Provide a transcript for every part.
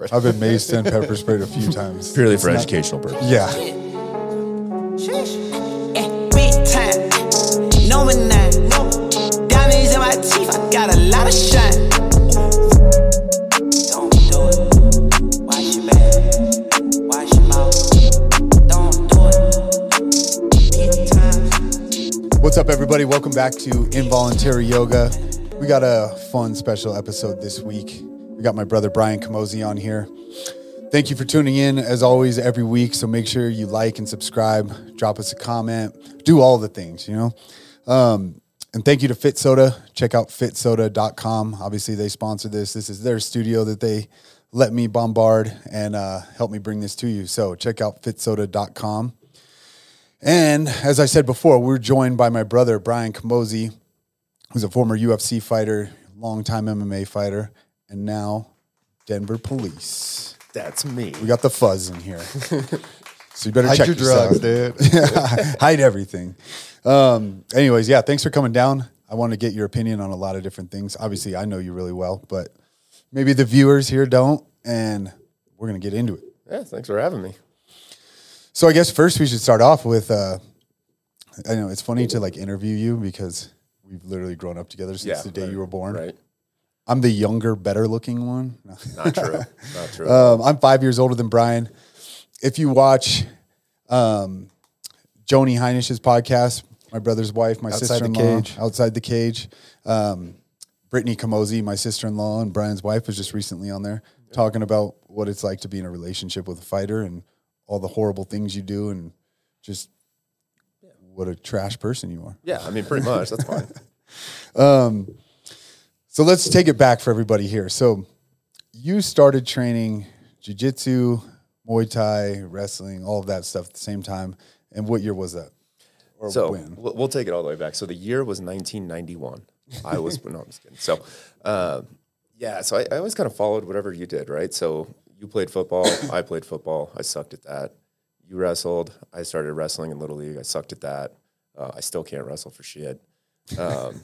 I've been maced and pepper sprayed a few times. Purely for educational purposes. Yeah. Eh, Big time, number nine. Diamonds in my teeth, I got a lot of shine. Don't do it. Wash your back, wash your mouth. Don't do it. Big time. What's up, everybody? Welcome back to Involuntary Yoga. We got a fun special episode this week. Got my brother Brian Camozzi on here. Thank you for tuning in as always every week. So make sure you like and subscribe, drop us a comment, do all the things, you know. Um, and thank you to Fit Soda. Check out fitsoda.com. Obviously, they sponsor this. This is their studio that they let me bombard and uh, help me bring this to you. So check out fitsoda.com. And as I said before, we're joined by my brother, Brian Camozzi, who's a former UFC fighter, longtime MMA fighter, and now Denver police. That's me. We got the fuzz in here. So you better Hide check your yourself. drugs, dude. Hide everything. Um, anyways, yeah, thanks for coming down. I want to get your opinion on a lot of different things. Obviously, I know you really well, but maybe the viewers here don't, and we're gonna get into it. Yeah, thanks for having me. So I guess first we should start off with. Uh, I know it's funny to like interview you because we've literally grown up together since Yeah, the day right, you were born. Right. I'm the younger, better looking one. No. Not true. Not true. Um, I'm five years older than Brian. If you watch um, Joni Heinisch's podcast, my brother's wife, my sister-in-law, outside the cage, um, Brittany Camozzi, my sister-in-law, and Brian's wife was just recently on there talking about what it's like to be in a relationship with a fighter and all the horrible things you do and just what a trash person you are. yeah, I mean, pretty much. That's fine. So let's take it back for everybody here. So you started training jiu-jitsu, Muay Thai, wrestling, all of that stuff at the same time. And what year was that? Or So when? we'll, we'll take it all the way back. So the year was 1991. I was no, I'm just kidding. So, uh, yeah. So I, I always kind of followed whatever you did, right? So you played football. I played football. I sucked at that. You wrestled. I started wrestling in little league. I sucked at that. Uh, I still can't wrestle for shit. Um,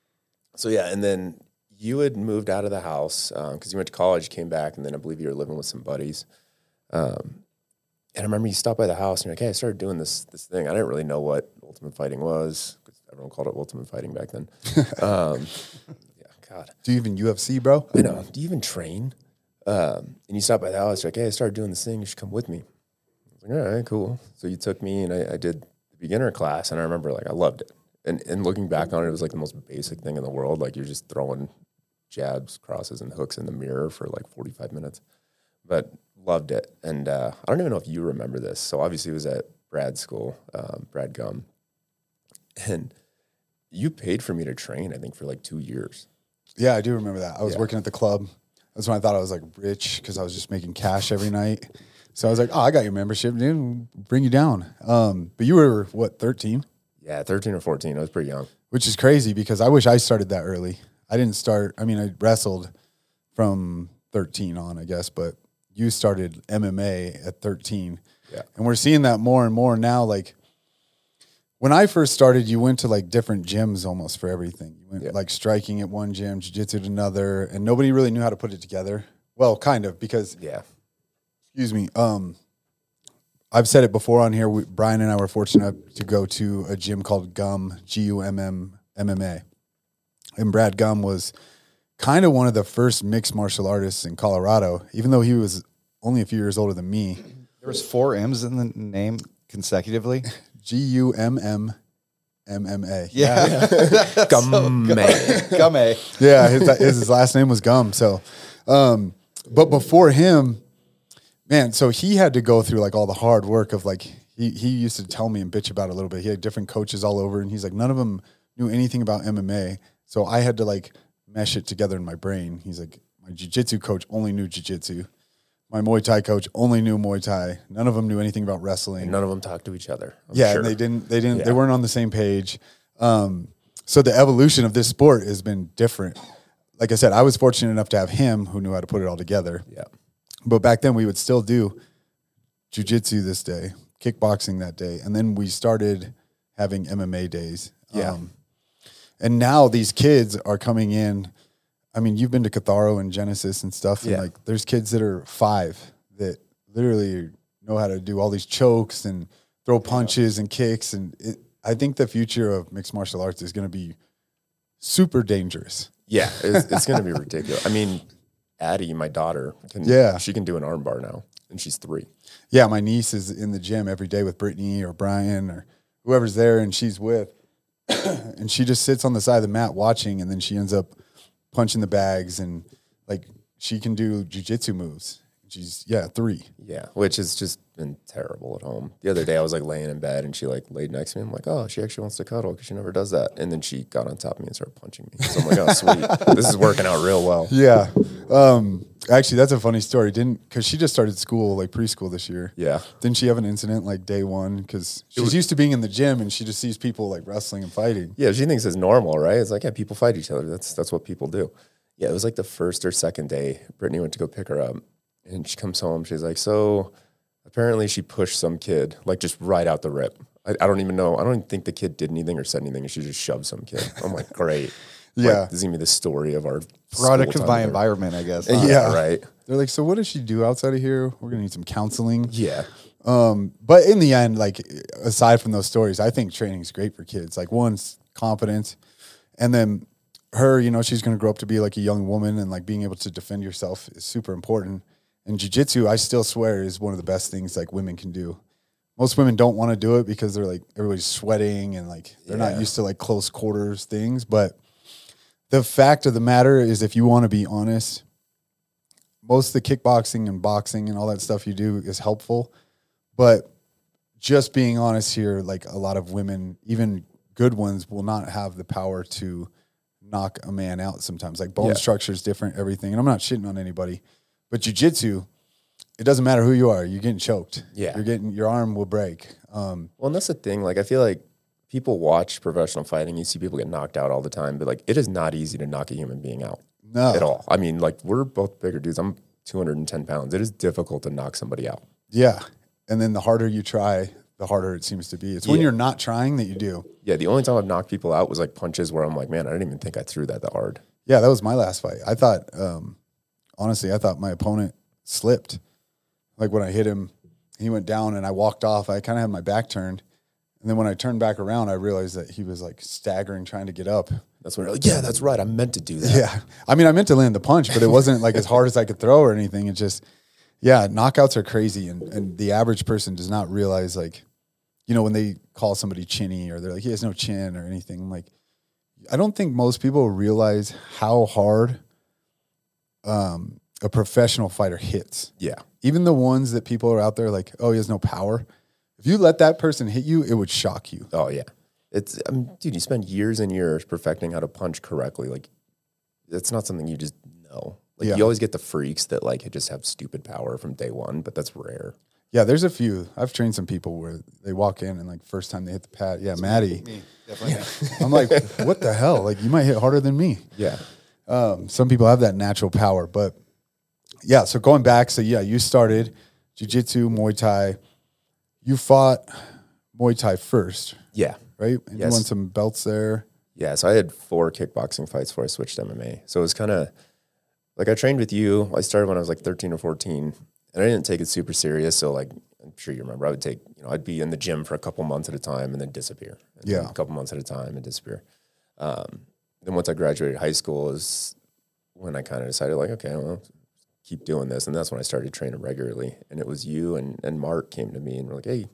so yeah, and then you had moved out of the house because you went to college, came back, and then I believe you were living with some buddies. Um, and I remember you stopped by the house and you're like, "Hey, I started doing this this thing. I didn't really know what ultimate fighting was because everyone called it ultimate fighting back then." um, yeah, God, Do you even UFC, bro? I know. Do you even train? Um, and you stopped by the house. You're like, "Hey, I started doing this thing. You should come with me." I was like, "All right, cool." So you took me and I, I did the beginner class, and I remember like I loved it. And and looking back on it, it was like the most basic thing in the world. Like you're just throwing jabs, crosses, and hooks in the mirror for like 45 minutes. But loved it. And uh, I don't even know if you remember this. So obviously it was at Brad's school, um, Brad Gumm. And you paid for me to train, I think, for like two years. Yeah, I do remember that. I was Yeah. working at the club. That's when I thought I was like rich because I was just making cash every night. So I was like, oh, I got your membership, dude. Bring you down. Um, but you were, what, 13? Yeah, 13 or 14. I was pretty young. which is crazy because I wish I started that early. I didn't start. I mean, I wrestled from 13 on, I guess, but you started MMA at 13. Yeah. And we're seeing that more and more now. Like when I first started, you went to like different gyms almost for everything. You went Yeah. like striking at one gym, jiu-jitsu at another, and nobody really knew how to put it together. Well, kind of because Yeah. excuse me. Um, I've said it before on here. We, Brian and I were fortunate to go to a gym called Gumm G U M M MMA, and Brad Gumm was kind of one of the first mixed martial artists in Colorado. Even though he was only a few years older than me, There was four M's in the name consecutively. G U M M M M A. Yeah. Gumm Come yeah, his, his his last name was Gumm. So, um, but before him, man, so he had to go through like all the hard work of like he he used to tell me and bitch about it a little bit. He had different coaches all over, and he's like none of them knew anything about MMA. So I had to like mesh it together in my brain. He's like my jujitsu coach only knew jujitsu. My Muay Thai coach only knew Muay Thai. None of them knew anything about wrestling None of them talked to each other. I'm yeah, sure. and they didn't. They didn't. They weren't on the same page. Um, so the evolution of this sport has been different. Like I said, I was fortunate enough to have him who knew how to put it all together. Yeah. But back then, we would still do jujitsu this day, kickboxing that day, and then we started having MMA days. Yeah. Um, and now these kids are coming in. I mean, you've been to Catharo and Genesis and stuff, and Yeah. like there's kids that are five that literally know how to do all these chokes and throw punches and kicks, and it, I think the future of mixed martial arts is going to be super dangerous. Yeah, it's, it's going to be ridiculous. I mean, Addie, my daughter, can, Yeah. she can do an arm bar now, and she's three. Yeah, my niece is in the gym every day with Brittany or Brian or whoever's there, and she's with, and she just sits on the side of the mat watching, and then she ends up punching the bags and like she can do jujitsu moves. She's yeah three. Yeah, which has just been terrible at home. The other day, I was like laying in bed, and she like laid next to me. I'm like, oh, she actually wants to cuddle because she never does that. And then she got on top of me and started punching me. So I'm like, oh, sweet, this is working out real well. Yeah, um, actually, that's a funny story. Didn't because she just started school like preschool this year. Yeah, Didn't she have an incident like day one? Because she's used to being in the gym and she just sees people like wrestling and fighting. yeah. She thinks it's normal, right? It's like, yeah, people fight each other. That's that's what people do. Yeah, it was like the first or second day. Brittany went to go pick her up, and she comes home. She's like, so apparently she pushed some kid like just right out the rip. I, I don't even know. I don't even think the kid did anything or said anything. She just shoved some kid. I'm like, great. Yeah. like, this is gonna be the story of our Product of my here. environment, I guess. Yeah, Yeah. right. They're like, so what does she do outside of here? We're gonna need some counseling. Yeah, Um, but in the end, like aside from those stories, I think training is great for kids. Like one's confidence, and then her, you know, she's to grow up to be like a young woman, and like being able to defend yourself is super important. And jujitsu, I still swear, is one of the best things like women can do. Most women don't want to do it because they're like everybody's sweating and like they're not used to like close quarters things. But the fact of the matter is, if you want to be honest, most of the kickboxing and boxing and all that stuff you do is helpful. But just being honest here, like a lot of women, even good ones, will not have the power to knock a man out sometimes. Like bone Yeah. structure is different, everything. And I'm not shitting on anybody, but jujitsu, it doesn't matter who you are, you're getting choked. Yeah. You're getting, your arm will break. Um, Well, and that's the thing. Like, I feel like people watch professional fighting. You see people get knocked out all the time, but like, it is not easy to knock a human being out no. at all. I mean, like, we're both bigger dudes. I'm 210 pounds. It is difficult to knock somebody out. Yeah. And then the harder you try, the harder it seems to be. It's when you're not trying that you do. Yeah, the only time I've knocked people out was like punches where I'm like, man, I didn't even think I threw that that hard. Yeah, that was my last fight. I thought, um, honestly, I thought my opponent slipped. Like when I hit him, he went down and I walked off. I kind of had my back turned. And then when I turned back around, I realized that he was like staggering trying to get up. That's when you're like, yeah, that's right. I meant to do that. Yeah. I mean, I meant to land the punch, but it wasn't like as hard as I could throw or anything. It just, yeah, knockouts are crazy. And, and the average person does not realize, like, you know, when they call somebody chinny or they're like, he has no chin or anything. I'm like, I don't think most people realize how hard um, a professional fighter hits. Yeah. Even the ones that people are out there like, oh, he has no power. If you let that person hit you, it would shock you. Oh yeah. It's I mean, dude, you spend years and years perfecting how to punch correctly. Like it's not something you just know. Like Yeah. you always get the freaks that like just have stupid power from day one, but that's rare. Yeah, there's a few. I've trained some people where they walk in and like first time they hit the pad, yeah, Maddie. I'm like, what the hell? Like you might hit harder than me. Yeah. Um, some people have that natural power, but yeah. So going back, so yeah, you started jujitsu, Muay Thai. You fought Muay Thai first, Yeah. right? And Yes. you won some belts there. Yeah. So I had four kickboxing fights before I switched to MMA. So it was kind of like I trained with you. I started when I was like 13 or 14 and I didn't take it super serious. So like I'm sure you remember, I would take, you know, I'd be in the gym for a couple months at a time and then disappear. And then Yeah. A couple months at a time and disappear. Um, then once I graduated high school is when I kind of decided like, okay, well, keep doing this. And that's when I started training regularly. And it was you and, and Mark came to me and were like, hey,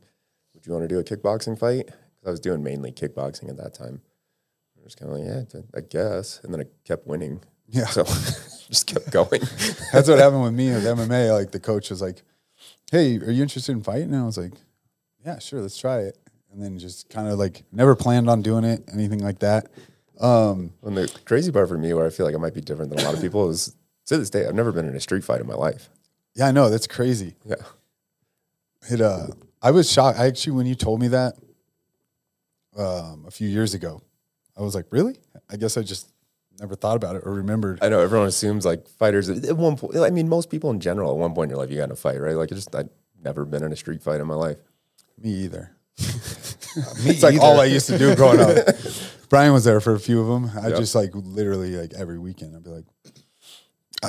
would you want to do a kickboxing fight? Because I was doing mainly kickboxing at that time. I was kind of like, yeah, I guess. And then I kept winning. Yeah. So just kept going. That's what happened with me with MMA. Like the coach was like, "Hey, are you interested in fighting?" And I was like, "Yeah, sure, let's try it." And then just kind of like never planned on doing it, anything like that. Um, and the crazy part for me, where I feel like I might be different than a lot of people, is to this day, I've never been in a street fight in my life. yeah, I know that's crazy. Yeah. It uh, I was shocked. I actually, when you told me that um, a few years ago, I was like, "Really?" I guess I just never thought about it or remembered. I know everyone assumes like fighters at one point. I mean, most people in general at one point in your life you got in a fight, right? Like, I just I've never been in a street fight in my life. Me either. Me It's like either. all I used to do growing up. Brian was there for a few of them. I Yep. just like literally like every weekend. I'd be like,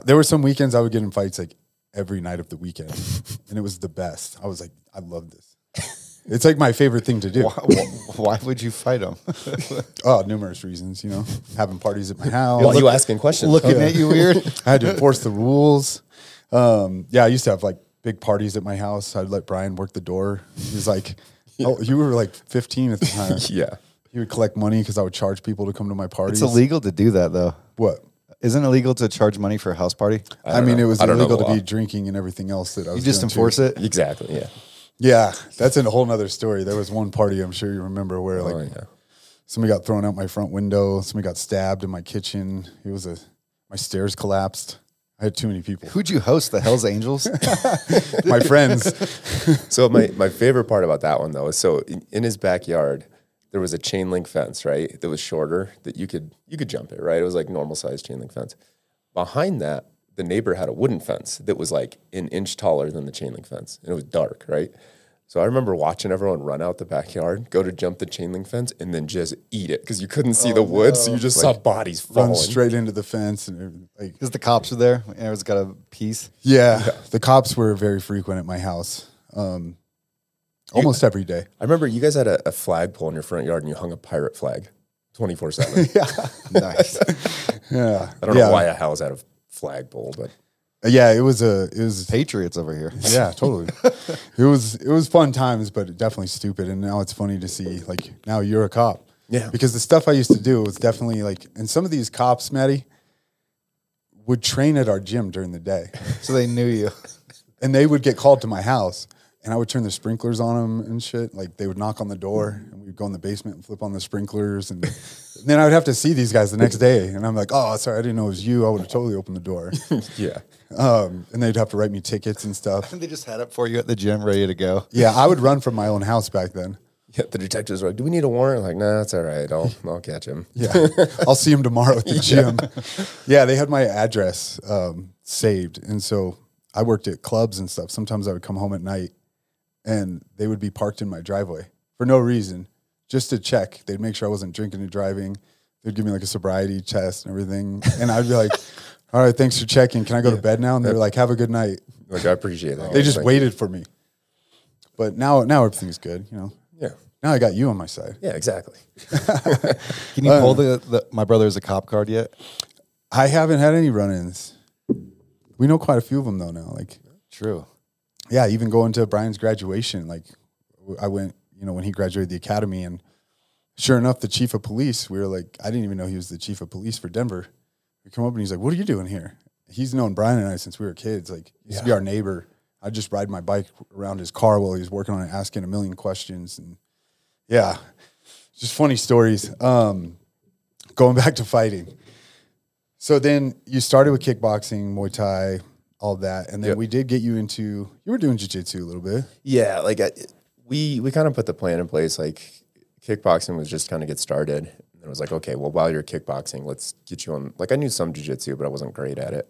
there were some weekends I would get in fights like every night of the weekend, and it was the best. I was like, I love this. It's like my favorite thing to do. Why, why would you fight him? Oh, numerous reasons, you know, having parties at my house. Why are you asking questions? Looking at you weird. I had to enforce the rules. Um, yeah, I used to have like big parties at my house. I'd let Brian work the door. He was like, oh, you were like 15 at the time. yeah. He would collect money because I would charge people to come to my parties. It's illegal to do that though. What? Isn't it illegal to charge money for a house party? I, don't mean, know. it was I illegal to be drinking and everything else that I was You just doing, too. enforce it. Exactly. Yeah. Yeah, that's a whole nother story. There was one party I'm sure you remember where oh, like oh, yeah. somebody got thrown out my front window, somebody got stabbed in my kitchen. It was a my stairs collapsed. I had too many people. Who'd you host? The Hell's Angels? my friends. So my, my favorite part about that one though is so in, in his backyard there was a chain link fence, right? That was shorter that you could you could jump it, right? It was like normal sized chain link fence. Behind that, the neighbor had a wooden fence that was like an inch taller than the chain link fence, and it was dark, right? So I remember watching everyone run out the backyard, go to jump the chain link fence, and then just eat it because you couldn't see the wood, so you just saw bodies falling. Run straight into the fence and like Because the cops were there. Everyone's got a piece. yeah, the cops were very frequent at my house. Um, almost every day. I remember you guys had a, a flagpole in your front yard, and you hung a pirate flag, twenty four seven. yeah. Nice. Yeah, I don't yeah. know why a house had a flagpole, but uh, Yeah, it was a it was Patriots over here. yeah, totally. it was it was fun times, but definitely stupid. And now it's funny to see like now you're a cop. Yeah. Because the stuff I used to do was definitely like, and some of these cops, Maddie, would train at our gym during the day, So they knew you. and they would get called to my house, and I would turn the sprinklers on them and shit. Like they would knock on the door, and we'd go in the basement and flip on the sprinklers, and, and then I would have to see these guys the next day, and I'm like, oh, sorry, I didn't know it was you. I would have totally opened the door. yeah. Um, and they'd have to write me tickets and stuff. And they just had it for you at the gym, ready to go. Yeah, I would run from my own house back then. Yeah, the detectives were like, "Do we need a warrant?" Like, nah, it's all right. I'll I'll catch him. Yeah, I'll see him tomorrow at the gym. Yeah, they had my address um, saved, and so I worked at clubs and stuff. Sometimes I would come home at night, and they would be parked in my driveway for no reason, just to check. They'd make sure I wasn't drinking and driving. They'd give me like a sobriety test and everything, and I'd be like, "All right, thanks for checking. Can I go to bed now?" And they're like, "Have a good night." Like, I appreciate that. They just Like, waited for me. But now, now everything's good. You know, Yeah, now I got you on my side. yeah, exactly. Can you pull uh, the, the my brother's a cop card yet? I haven't had any run-ins. We know quite a few of them though now. Like, True. Yeah, even going to Brian's graduation. Like, I went, you know, when he graduated the academy, and sure enough, the chief of police. We were like, I didn't even know he was the chief of police for Denver. We come up and he's like, "What are you doing here?" He's known Brian and I since we were kids. Like, he used to be our neighbor. I'd just ride my bike around his car while he was working on it, asking a million questions, and yeah, just funny stories. Um, going back to fighting. So then you started with kickboxing, Muay Thai, all that, and then Yep. we did get you into. You were doing jiu-jitsu a little bit. Yeah, like I, we we kind of put the plan in place. Like kickboxing was just kind of get started. And it was like, okay, well, while you're kickboxing, let's get you on. Like I knew some jujitsu, but I wasn't great at it.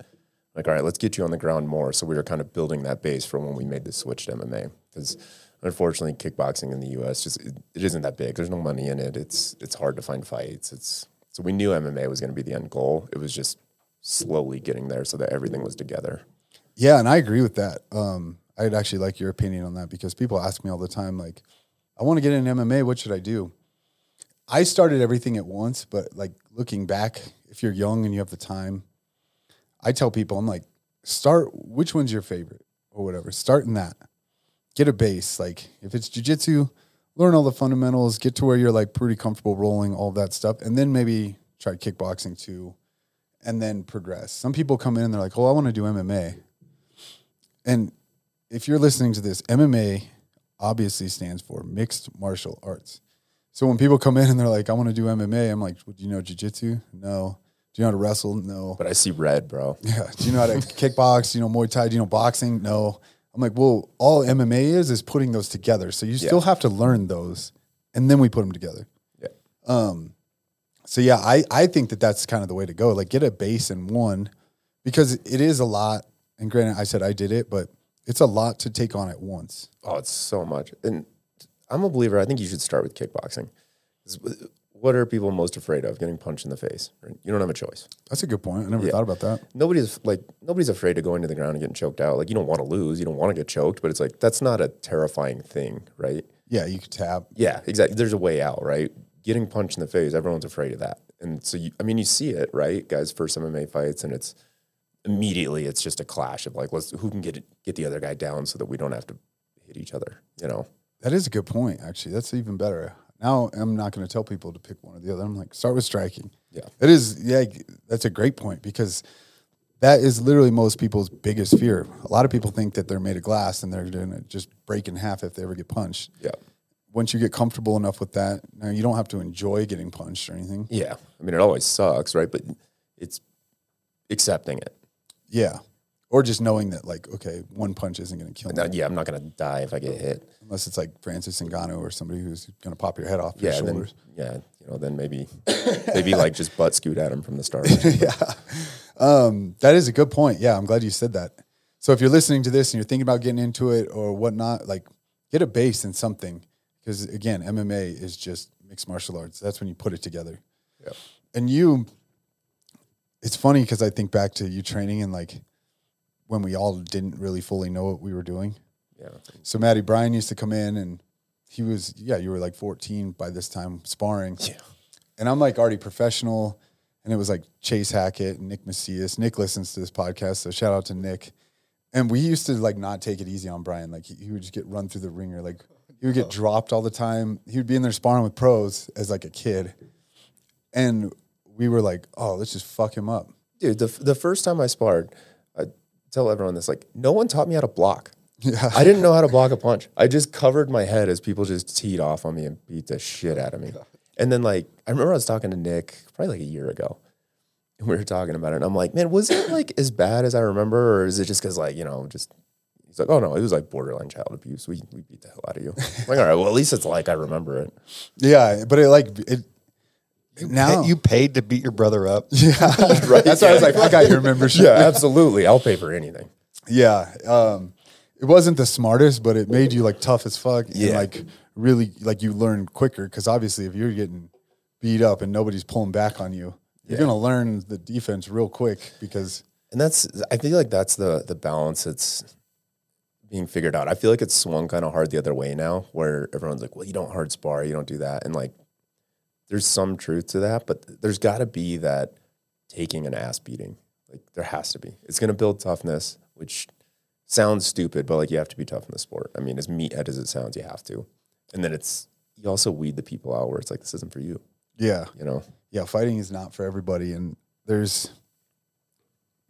Like, all right, let's get you on the ground more. So we were kind of building that base for when we made the switch to MMA. Because unfortunately, kickboxing in the U.S. just it, it isn't that big. There's no money in it. It's it's hard to find fights. It's so we knew MMA was going to be the end goal. It was just slowly getting there so that everything was together. Yeah, and I agree with that. Um, I'd actually like your opinion on that because people ask me all the time, like, I want to get in MMA. What should I do? I started everything at once, but like looking back, if you're young and you have the time, I tell people, I'm like, start. Which one's your favorite or whatever? Start in that. Get a base. Like if it's jujitsu, learn all the fundamentals. Get to where you're like pretty comfortable rolling all that stuff, and then maybe try kickboxing too, and then progress. Some people come in and they're like, "Oh, I want to do MMA." And if you're listening to this, MMA obviously stands for mixed martial arts. So when people come in and they're like, I want to do MMA, I'm like, well, do you know jujitsu? No. Do you know how to wrestle? No. But I see red, bro. Yeah. Do you know how to kickbox? Do you know Muay Thai? Do you know boxing? No. I'm like, well, all MMA is is putting those together. So you still have to learn those, and then we put them together. Yeah. Um, so yeah, I I think that that's kind of the way to go. Like get a base in one, because it is a lot. And granted, I said I did it, but it's a lot to take on at once. Oh, it's so much. And I'm a believer. I think you should start with kickboxing. Uh, what are people most afraid of? Getting punched in the face. You don't have a choice. That's a good point. I never Yeah. thought about that. Nobody's like nobody's afraid of going to the ground and getting choked out. Like you don't want to lose, you don't want to get choked, but it's like that's not a terrifying thing, right? Yeah, you could tap. Yeah, exactly. There's a way out, right? Getting punched in the face, everyone's afraid of that. And so, you, I mean, you see it, right? Guys, first MMA fights, and it's immediately it's just a clash of like, let's who can get it, get the other guy down so that we don't have to hit each other, you know? That is a good point, actually. That's even better. Now I'm not going to tell people to pick one or the other. I'm like, start with striking. Yeah. It is, yeah, that's a great point because that is literally most people's biggest fear. A lot of people think that they're made of glass and they're going to just break in half if they ever get punched. Yeah, Once you get comfortable enough with that, now you don't have to enjoy getting punched or anything. yeah. I mean, it always sucks, right? But it's accepting it. Yeah. Or just knowing that, like, okay, one punch isn't going to kill me. Yeah, I'm not gonna die if I get hit. Unless it's like Francis Ngannou or somebody who's going to pop your head off Yeah, your and then, shoulders. yeah, you know, then maybe maybe like just butt scoot at him from the start. Yeah, um, that is a good point. Yeah, I'm glad you said that. So if you're listening to this and you're thinking about getting into it or whatnot, like get a base in something. Because again, MMA is just mixed martial arts. That's when you put it together. Yeah. And you, it's funny because I think back to you training and like when we all didn't really fully know what we were doing. Yeah, So Maddie Brian used to come in and he was, yeah, you were like 14 by this time sparring. yeah, And I'm like already professional. And it was like Chase Hackett and Nick Macias. Nick listens to this podcast. So shout out to Nick. And we used to like not take it easy on Brian. Like he, he would just get run through the ringer. Like he would get dropped all the time. He would be in there sparring with pros as like a kid. And we were like, oh, let's just fuck him up. dude. The the first time I sparred, I tell everyone this: like, no one taught me how to block. Yeah. I didn't know how to block a punch. I just covered my head as people just teed off on me and beat the shit out of me. And then like I remember I was talking to Nick probably like a year ago. And we were talking about it. And I'm like, man, was it like as bad as I remember? Or is it just because like, you know, just he's like, oh no, it was like borderline child abuse. We we beat the hell out of you. I'm like, all right, well at least it's like I remember it. Yeah. But it like, it, now, you paid to beat your brother up. right. That's why I was like, I got your membership. Yeah, absolutely. I'll pay for anything. Yeah. Um, it wasn't the smartest, but it made you like tough as fuck. And like really like you learn quicker because obviously if you're getting beat up and nobody's pulling back on you, you're Yeah. gonna learn the defense real quick because And that's I feel like that's the the balance that's being figured out. I feel like it's swung kind of hard the other way now, where everyone's like, "Well, you don't hard spar, you don't do that," and like, there's some truth to that, but there's got to be that taking an ass beating. Like there has to be. It's going to build toughness, which sounds stupid, but like you have to be tough in the sport. I mean, as meathead as it sounds, you have to. And then it's you also weed the people out where it's like this isn't for you. yeah, You know? yeah, fighting is not for everybody. And there's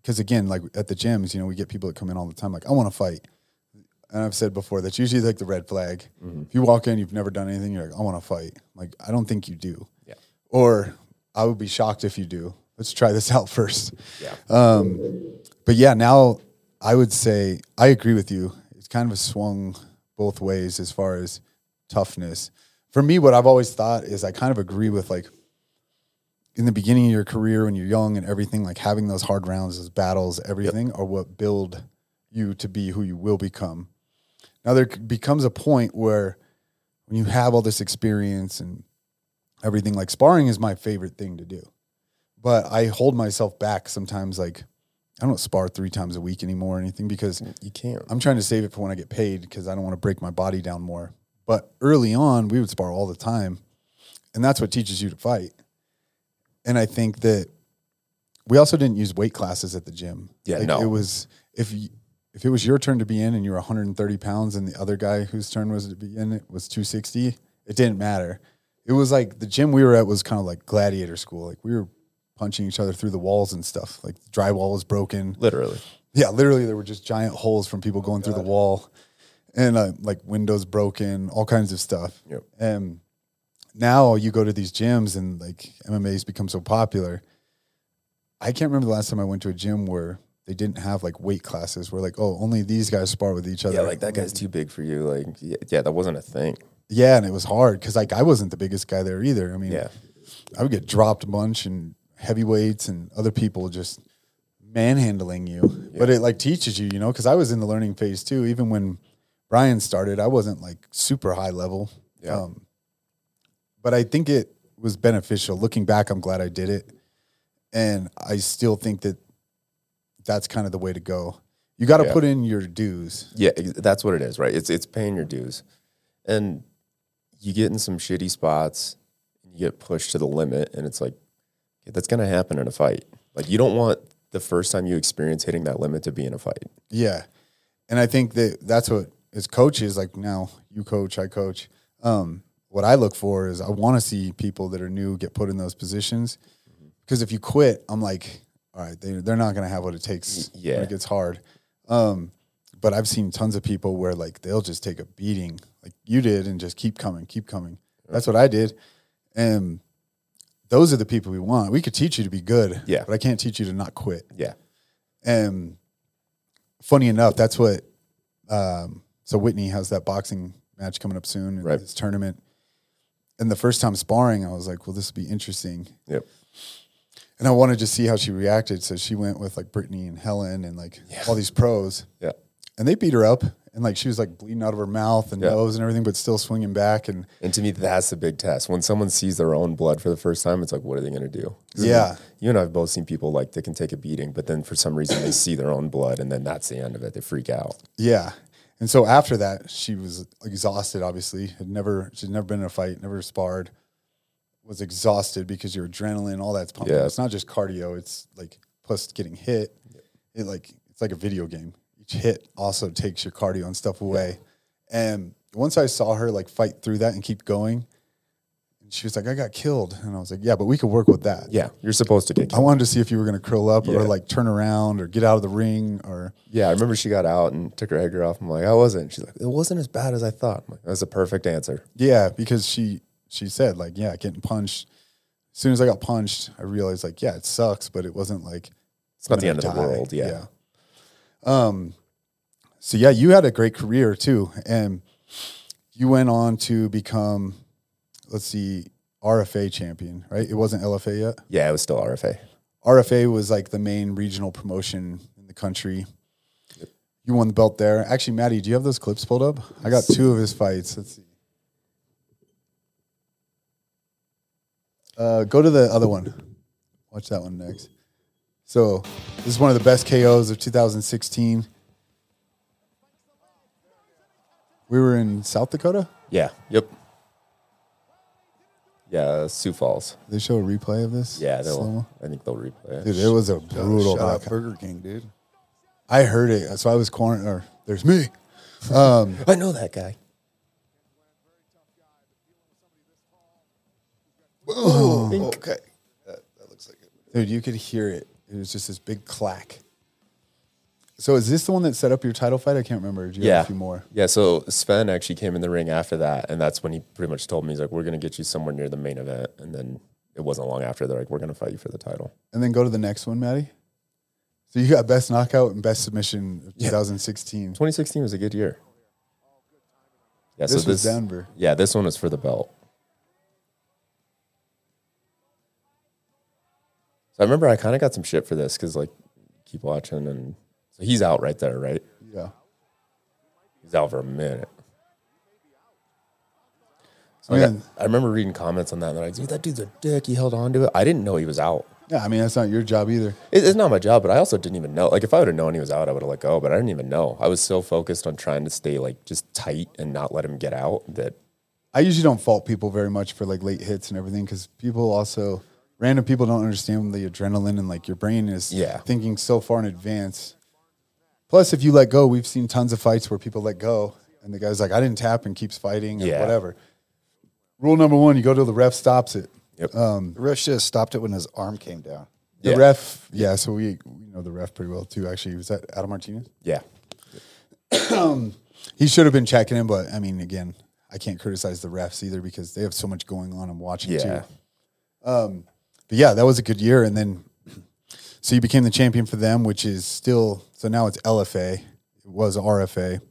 because again, like at the gyms, you know, we get people that come in all the time, like, I want to fight. And I've said before, that's usually like the red flag. If you walk in, you've never done anything, you're like, I want to fight. Like, I don't think you do. Yeah. Or I would be shocked if you do. Let's try this out first. Yeah. Um, but yeah, now I would say I agree with you. It's kind of swung both ways as far as toughness. For me, what I've always thought is I kind of agree with like in the beginning of your career when you're young and everything, like having those hard rounds, those battles, everything are what build you to be who you will become. Now there becomes a point where when you have all this experience and everything, like sparring is my favorite thing to do. But I hold myself back sometimes like I don't spar three times a week anymore or anything because mm, You can't. I'm trying to save it for when I get paid because I don't want to break my body down more. But early on, we would spar all the time, and that's what teaches you to fight. And I think that we also didn't use weight classes at the gym. Yeah, Like, no. It was if you, if it was your turn to be in and you were 130 pounds and the other guy whose turn was to be in it was 260, it didn't matter. It was like the gym we were at was kind of like gladiator school. Like we were punching each other through the walls and stuff. Like the drywall was broken. Literally. Yeah, literally, there were just giant holes from people going through the wall, and uh, like windows broken, all kinds of stuff. Yep. And now you go to these gyms, and like MMA's become so popular. I can't remember the last time I went to a gym where they didn't have like weight classes. Where like, oh, only these guys spar with each other. Yeah, like that guy's too big for you. Like, yeah, yeah that wasn't a thing. Yeah, and it was hard because like I wasn't the biggest guy there either. I mean, Yeah. I would get dropped a bunch and heavyweights and other people just manhandling you. But it like teaches you, you know, because I was in the learning phase too. Even when Brian started, I wasn't like super high level. Yeah. Um, but I think it was beneficial. Looking back, I'm glad I did it, and I still think that that's kind of the way to go. You got to Yeah. put in your dues. Yeah, that's what it is, right? It's it's paying your dues, and you get in some shitty spots, and you get pushed to the limit, and it's like that's gonna happen in a fight. Like you don't want the first time you experience hitting that limit to be in a fight. Yeah. And I think that that's what as coaches, like now you coach, I coach. Um, what I look for is I want to see people that are new get put in those positions. Because if you quit, I'm like, all right, they, they're not going to have what it takes yeah. it gets hard. Um, but I've seen tons of people where like they'll just take a beating like you did and just keep coming, keep coming. That's what I did. And those are the people we want. We could teach you to be good, Yeah. but I can't teach you to not quit. Yeah, And funny enough, that's what. Um, so Whitney has that boxing match coming up soon in Right. this tournament. And the first time sparring, I was like, "Well, this will be interesting." yep, And I wanted to see how she reacted. So she went with like Brittany and Helen and like all these pros, yeah, and they beat her up. And like she was like bleeding out of her mouth and Yeah. nose and everything, but still swinging back. And and to me, that's the big test. When someone sees their own blood for the first time, it's like, what are they gonna do? 'Cause I mean, Yeah. you and I have both seen people like they can take a beating, but then for some reason they see their own blood, and then that's the end of it. They freak out. Yeah. And so after that, she was exhausted, obviously. Had never she'd never been in a fight, never sparred. Was exhausted because your adrenaline, all that's pumping. Yeah. It's not just cardio, it's like plus getting hit. It like it's like a video game. Each hit also takes your cardio and stuff away. And once I saw her like fight through that and keep going, and she was like, I got killed. And I was like, Yeah, but we could work with that. Yeah, you're supposed to get. I wanted to see if you were gonna curl up Yeah. or like turn around or get out of the ring or Yeah, I remember she got out and took her headgear off. I'm like, I wasn't. She's like, it wasn't as bad as I thought. I'm like, that's a perfect answer. Yeah, because she she said like, yeah, getting punched. As soon as I got punched, I realized like, yeah, it sucks, but it wasn't like It's not the end gonna of the world. Yeah. Um. So yeah, you had a great career too, and you went on to become, let's see, RFA champion, right? It wasn't LFA yet. Yeah, it was still RFA. RFA was like the main regional promotion in the country. You won the belt there. Actually, Maddie, do you have those clips pulled up? I got two of his fights. Let's see. Uh, go to the other one. Watch that one next. So this is one of the best KOs of 2016. We were in South Dakota. Yeah. Yep. Yeah, Sioux Falls. They show a replay of this. Yeah, they'll. I think they'll replay it. Dude, it was a brutal Shout out knockout. Burger King, dude. I heard it, so I was quarantined. Or there's me. I know that guy. Oh. Okay. That, that looks like it. Dude, you could hear it. It was just this big clack. So is this the one that set up your title fight? I can't remember. Do you Yeah. have a few more? Yeah, so Sven actually came in the ring after that, and that's when he pretty much told me he's like, "We're gonna get you somewhere near the main event," and then it wasn't long after they're like, "We're gonna fight you for the title." And then go to the next one, Maddie. So you got best knockout and best submission of 2016. 2016 was a good year. Yeah, This so was this Denver. Yeah, this one was for the belt. So I remember I kind of got some shit for this because like keep watching and so he's out right there, right? Yeah. He's out for a minute. So I, got-. I remember reading comments on that and they're like, dude, that dude's a dick. He held on to it. I didn't know he was out. Yeah, I mean that's not your job either. It- it's not my job, but I also didn't even know. Like if I would have known he was out, I would have let go. But I didn't even know. I was so focused on trying to stay like just tight and not let him get out that I usually don't fault people very much for like late hits and everything because people also random people don't understand the adrenaline and like your brain is Yeah. thinking so far in advance. Plus, if you let go, we've seen tons of fights where people let go and the guy's like, "I didn't tap" and keeps fighting or Yeah. whatever. Rule number one: you go till the ref stops it. Yep. Um, the ref should have stopped it when his arm came down. The Yeah. ref, yeah. So we we know the ref pretty well too. Actually, was that Adam Martinez? yeah. Um, he should have been checking him, but I mean, again, I can't criticize the refs either because they have so much going on and watching Yeah. too. But yeah, that was a good year. And then, so you became the champion for them, which is still, so now it's LFA. It was RFA,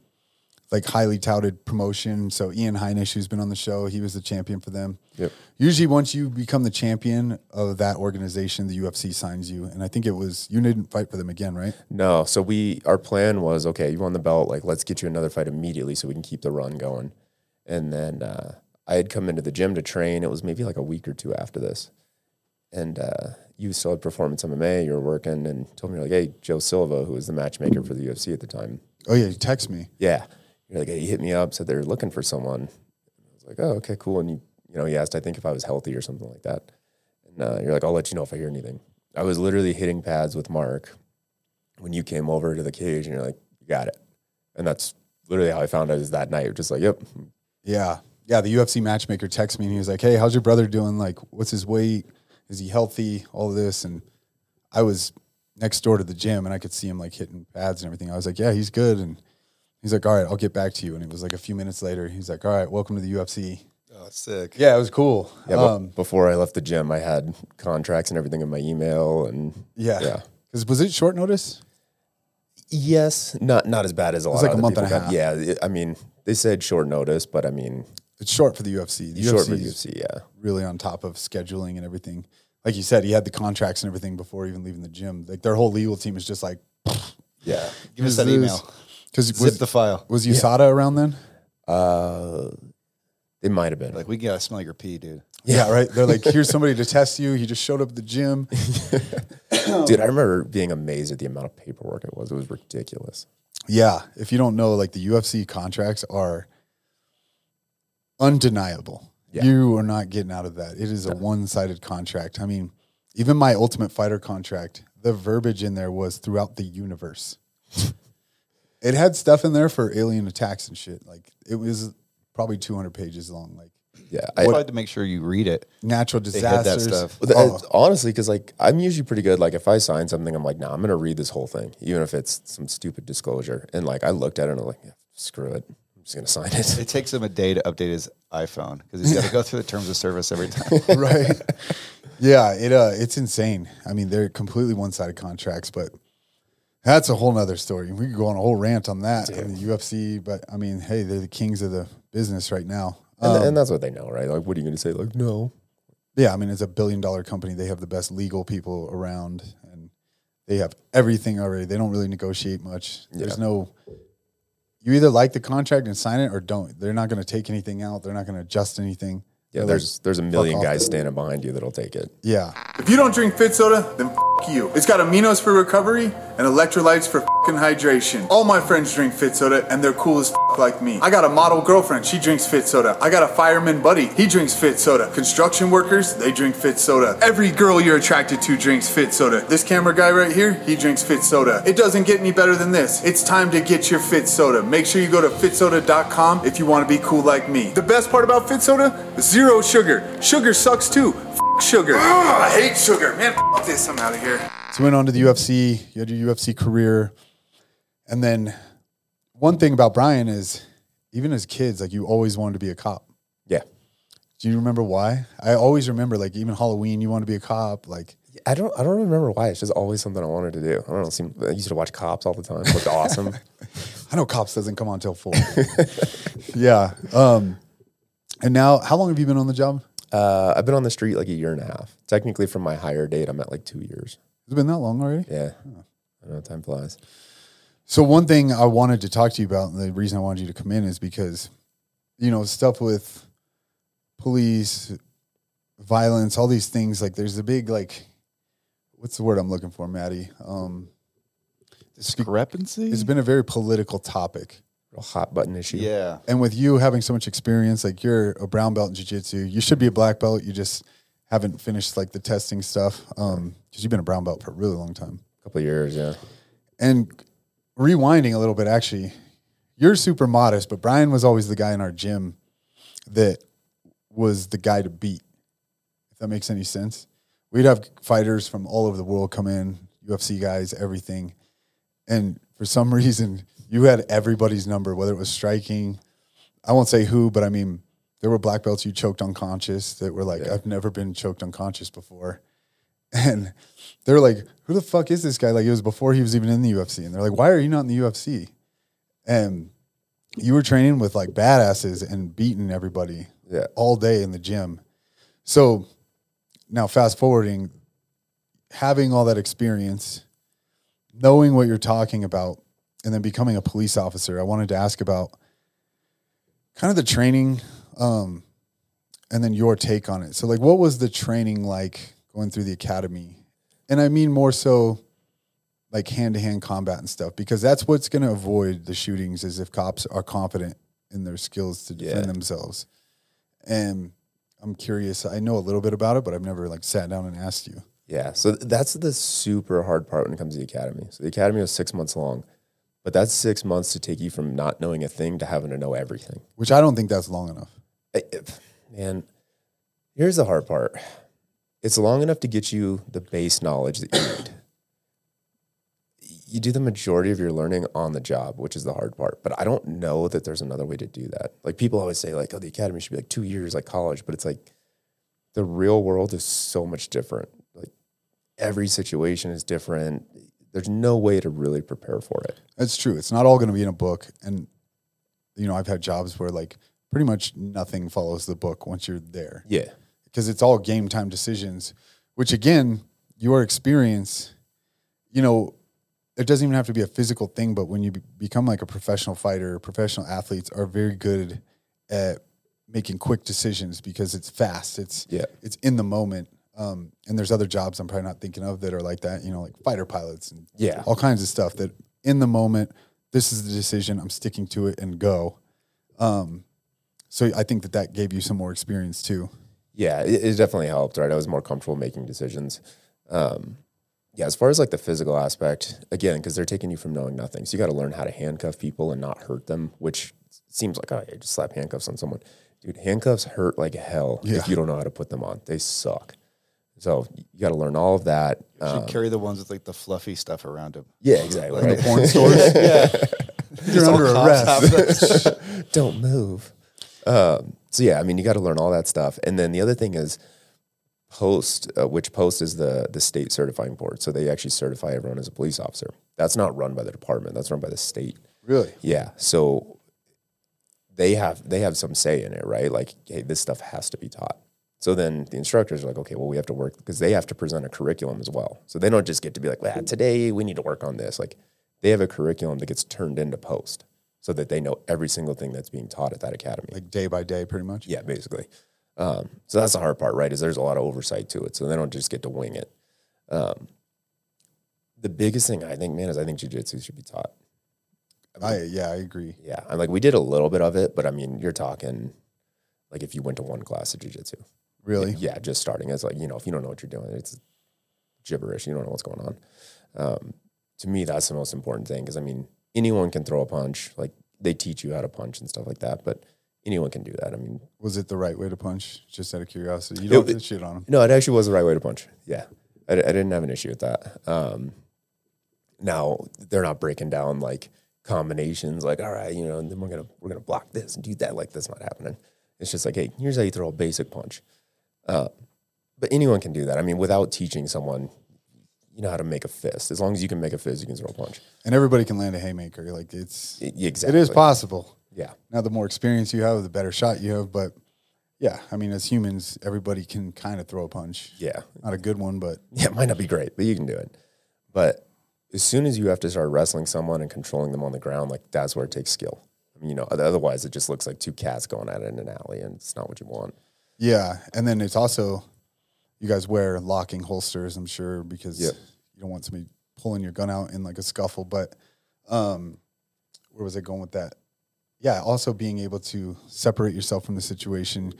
like highly touted promotion. So Ian Heinisch, who's been on the show, he was the champion for them. Yep. Usually, once you become the champion of that organization, the UFC signs you. And I think it was, you didn't fight for them again, right? No, so we our plan was okay. You won the belt, like let's get you another fight immediately so we can keep the run going. And then uh, I had come into the gym to train. It was maybe like a week or two after this, and uh, you still had performance MMA. You were working, and told me like, "Hey, Joe Silva, who was the matchmaker for the UFC at the time, Oh yeah, you text me. yeah, you're like, hey, he hit me up, said they're looking for someone. I was like, oh, okay, cool. And you, you know, he asked, I think if I was healthy or something like that. And uh, you're like, I'll let you know if I hear anything. I was literally hitting pads with Mark when you came over to the cage, and you're like, you got it. And that's literally how I found out is that night. Just like, yep, Yeah. Yeah. The UFC matchmaker texted me and he was like, Hey, how's your brother doing? Like, what's his weight? Is he healthy? All of this. And I was next door to the gym and I could see him like hitting pads and everything. I was like, Yeah, he's good. And he's like, All right, I'll get back to you. And it was like a few minutes later, he's like, All right, welcome to the UFC. Oh, sick. Yeah, it was cool. yeah. um, before I left the gym, I had contracts and everything in my email, and yeah. yeah. Because was it short notice? Yes, not not as bad as a lot. was like a of other month and people a got. half. Yeah, it- I mean, they said short notice, but I mean, It's short for the UFC. The short for is UFC. Yeah, really on top of scheduling and everything. Like you said, he had the contracts and everything before even leaving the gym. Like their whole legal team is just like, yeah. Give us that email. Because Zip was, the file. was USADA around then? Uh, it might have been. Like we gotta smell your pee, dude. Yeah, right. They're like, here's somebody to test you. He just showed up at the gym. Dude, I remember being amazed at the amount of paperwork it was. It was ridiculous. Yeah. If you don't know, like the UFC contracts are undeniable. Yeah. You are not getting out of that. It is a one sided contract. I mean, even my Ultimate Fighter contract, the verbiage in there was throughout the universe. it had stuff in there for alien attacks and shit. Like it was probably 200 pages long. Like Yeah, I I, tried to make sure you read it. natural They hid that disasters. stuff. Oh, honestly, because like I'm usually pretty good. Like if I sign something, I'm like, nah, I'm gonna read this whole thing, even if it's some stupid disclosure. And like I looked at it and I'm like, yeah, screw it. I'm just gonna sign it. It takes him a day to update his iPhone because he's got to go through the terms of service every time. right. Yeah, it uh it's insane. I mean, they're completely one sided contracts, but that's a whole nother story. We could go on a whole rant on that on the UFC, but I mean, hey, they're the kings of the business right now. And, Um, and that's what they know, right? Like, what are you gonna say? Like, no. yeah, I mean, it's a billion dollar company. They have the best legal people around and they have everything already. They don't really negotiate much. There's no you either like the contract and sign it or don't. They're not going to take anything out. They're not going to adjust anything. Yeah, They're there's there's a million guys standing behind you that'll take it. Yeah. If you don't drink Fit Soda, then f you. It's got aminos for recovery and electrolytes for hydration. All my friends drink Fit Soda and they're cool as like me. I got a model girlfriend, she drinks Fit Soda. I got a fireman buddy, he drinks Fit Soda. Construction workers, they drink Fit Soda. Every girl you're attracted to drinks Fit Soda. This camera guy right here, he drinks Fit Soda. It doesn't get any better than this. It's time to get your Fit Soda. Make sure you go to fitsoda.com if you want to be cool like me. The best part about Fit Soda? Zero sugar. Sugar sucks too. F- sugar. Ugh, I hate sugar. Man, f- this. I'm out of here. So you went on to the UFC. You had your UFC career, and then one thing about Brian is, even as kids, like you always wanted to be a cop. Yeah. Do you remember why? I always remember, like even Halloween, you wanted to be a cop. Like I don't I don't remember why. It's just always something I wanted to do. I don't know. Seem, I used to watch cops all the time. It looked awesome. I know cops doesn't come on till four. yeah. Um, and now, how long have you been on the job? Uh, I've been on the street like a year and a half. Technically, from my hire date, I'm at like two years. It's been that long already? Yeah. I know time flies. So one thing I wanted to talk to you about, and the reason I wanted you to come in is because, you know, stuff with police, violence, all these things. Like, there's a big like, what's the word I'm looking for, Maddie? Um, Discrepancy? it's been a very political topic, Real hot button issue. yeah. and with you having so much experience, like you're a brown belt in jiu-jitsu, you should be a black belt. You just haven't finished like the testing stuff, um, because you've been a brown belt for a really long time. A couple of years. Yeah. And rewinding a little bit, actually, you're super modest, but Brian was always the guy in our gym that was the guy to beat. If that makes any sense. We'd have fighters from all over the world come in, UFC guys, everything. And for some reason, you had everybody's number, whether it was striking. I won't say who, but I mean, there were black belts you choked unconscious that were like, I've never been choked unconscious before. And they're like, who the fuck is this guy? Like, it was before he was even in the UFC. And they're like, why are you not in the UFC? And you were training with like badasses and beating everybody Yeah. all day in the gym. So now, fast forwarding, having all that experience, knowing what you're talking about, and then becoming a police officer, I wanted to ask about kind of the training. Um, and then your take on it. So, like, what was the training like going through the academy? And I mean more so like hand to hand combat and stuff, because that's what's going to avoid the shootings is if cops are confident in their skills to defend Yeah. themselves. And I'm curious. I know a little bit about it, but I've never like sat down and asked you. Yeah, so that's the super hard part when it comes to the academy. So the academy was six months long, but that's six months to take you from not knowing a thing to having to know everything. Which I don't think that's long enough. Man, here's the hard part. It's long enough to get you the base knowledge that you need. You do the majority of your learning on the job, which is the hard part. But I don't know that there's another way to do that. Like people always say, like, oh, the academy should be like two years like college, but it's like the real world is so much different. Like every situation is different. There's no way to really prepare for it. That's true. It's not all going to be in a book. And, you know, I've had jobs where like pretty much nothing follows the book once you're there Yeah. because it's all game time decisions, which again, your experience, you know, it doesn't even have to be a physical thing, but when you be- become like a professional fighter, professional athletes are very good at making quick decisions because it's fast. It's Yeah. it's in the moment. Um, and there's other jobs I'm probably not thinking of that are like that, you know, like fighter pilots and Yeah. all kinds of stuff that in the moment, this is the decision, I'm sticking to it and go. Um, so I think that that gave you some more experience too. Yeah, it, it definitely helped, right? I was more comfortable making decisions. Um, yeah, as far as like the physical aspect, again, because they're taking you from knowing nothing. So you got to learn how to handcuff people and not hurt them, which seems like, oh, yeah, just slap handcuffs on someone. Dude, handcuffs hurt like hell Yeah. if you don't know how to put them on. They suck. So you got to learn all of that. You Um, should carry the ones with like the fluffy stuff around them. yeah, exactly. In right? the porn stores, yeah, you're under arrest. don't move. Um, so yeah, I mean, you got to learn all that stuff, and then the other thing is POST, uh, which POST is the the state certifying board. So they actually certify everyone as a police officer. That's not run by the department. That's run by the state. Really? Yeah. So they have they have some say in it, right? Like, hey, this stuff has to be taught. So then the instructors are like, okay, well, we have to work because they have to present a curriculum as well. So they don't just get to be like, well, today we need to work on this. Like, they have a curriculum that gets turned into POST so that they know every single thing that's being taught at that academy. Like day by day, pretty much. yeah, basically. Um, so that's the hard part, right? Is there's a lot of oversight to it. So they don't just get to wing it. Um, the biggest thing I think, man, is I think jujitsu should be taught. I yeah, I agree. Yeah, I'm like we did a little bit of it, but I mean, you're talking like if you went to one class of jujitsu. Really? Yeah, just starting. It's like you know, if you don't know what you're doing, it's gibberish. You don't know what's going on. Um, to me, that's the most important thing because I mean, anyone can throw a punch. Like they teach you how to punch and stuff like that, but anyone can do that. I mean, Was it the right way to punch? Just out of curiosity. You don't It- shit on him. no, it actually was the right way to punch. Yeah, I, I didn't have an issue with that. Um, now they're not breaking down like combinations, like all right, you know, and then we're gonna we're gonna block this and do that. Like that's not happening. It's just like, hey, here's how you throw a basic punch. Uh, but anyone can do that. I mean, without teaching someone, you know how to make a fist. As long as you can make a fist, you can throw a punch. And everybody can land a haymaker. Like it's I- exactly. it is possible. Yeah. Now the more experience you have, the better shot you have. But yeah, I mean, as humans, everybody can kind of throw a punch. Yeah. Not a good one, but Yeah, it might not be great, but you can do it. But as soon as you have to start wrestling someone and controlling them on the ground, like that's where it takes skill. I mean, you know, otherwise it just looks like two cats going at it in an alley, and it's not what you want. Yeah. And then it's also you guys wear locking holsters, I'm sure, because Yep. you don't want somebody pulling your gun out in like a scuffle. But um, where was I going with that? Yeah, also being able to separate yourself from the situation.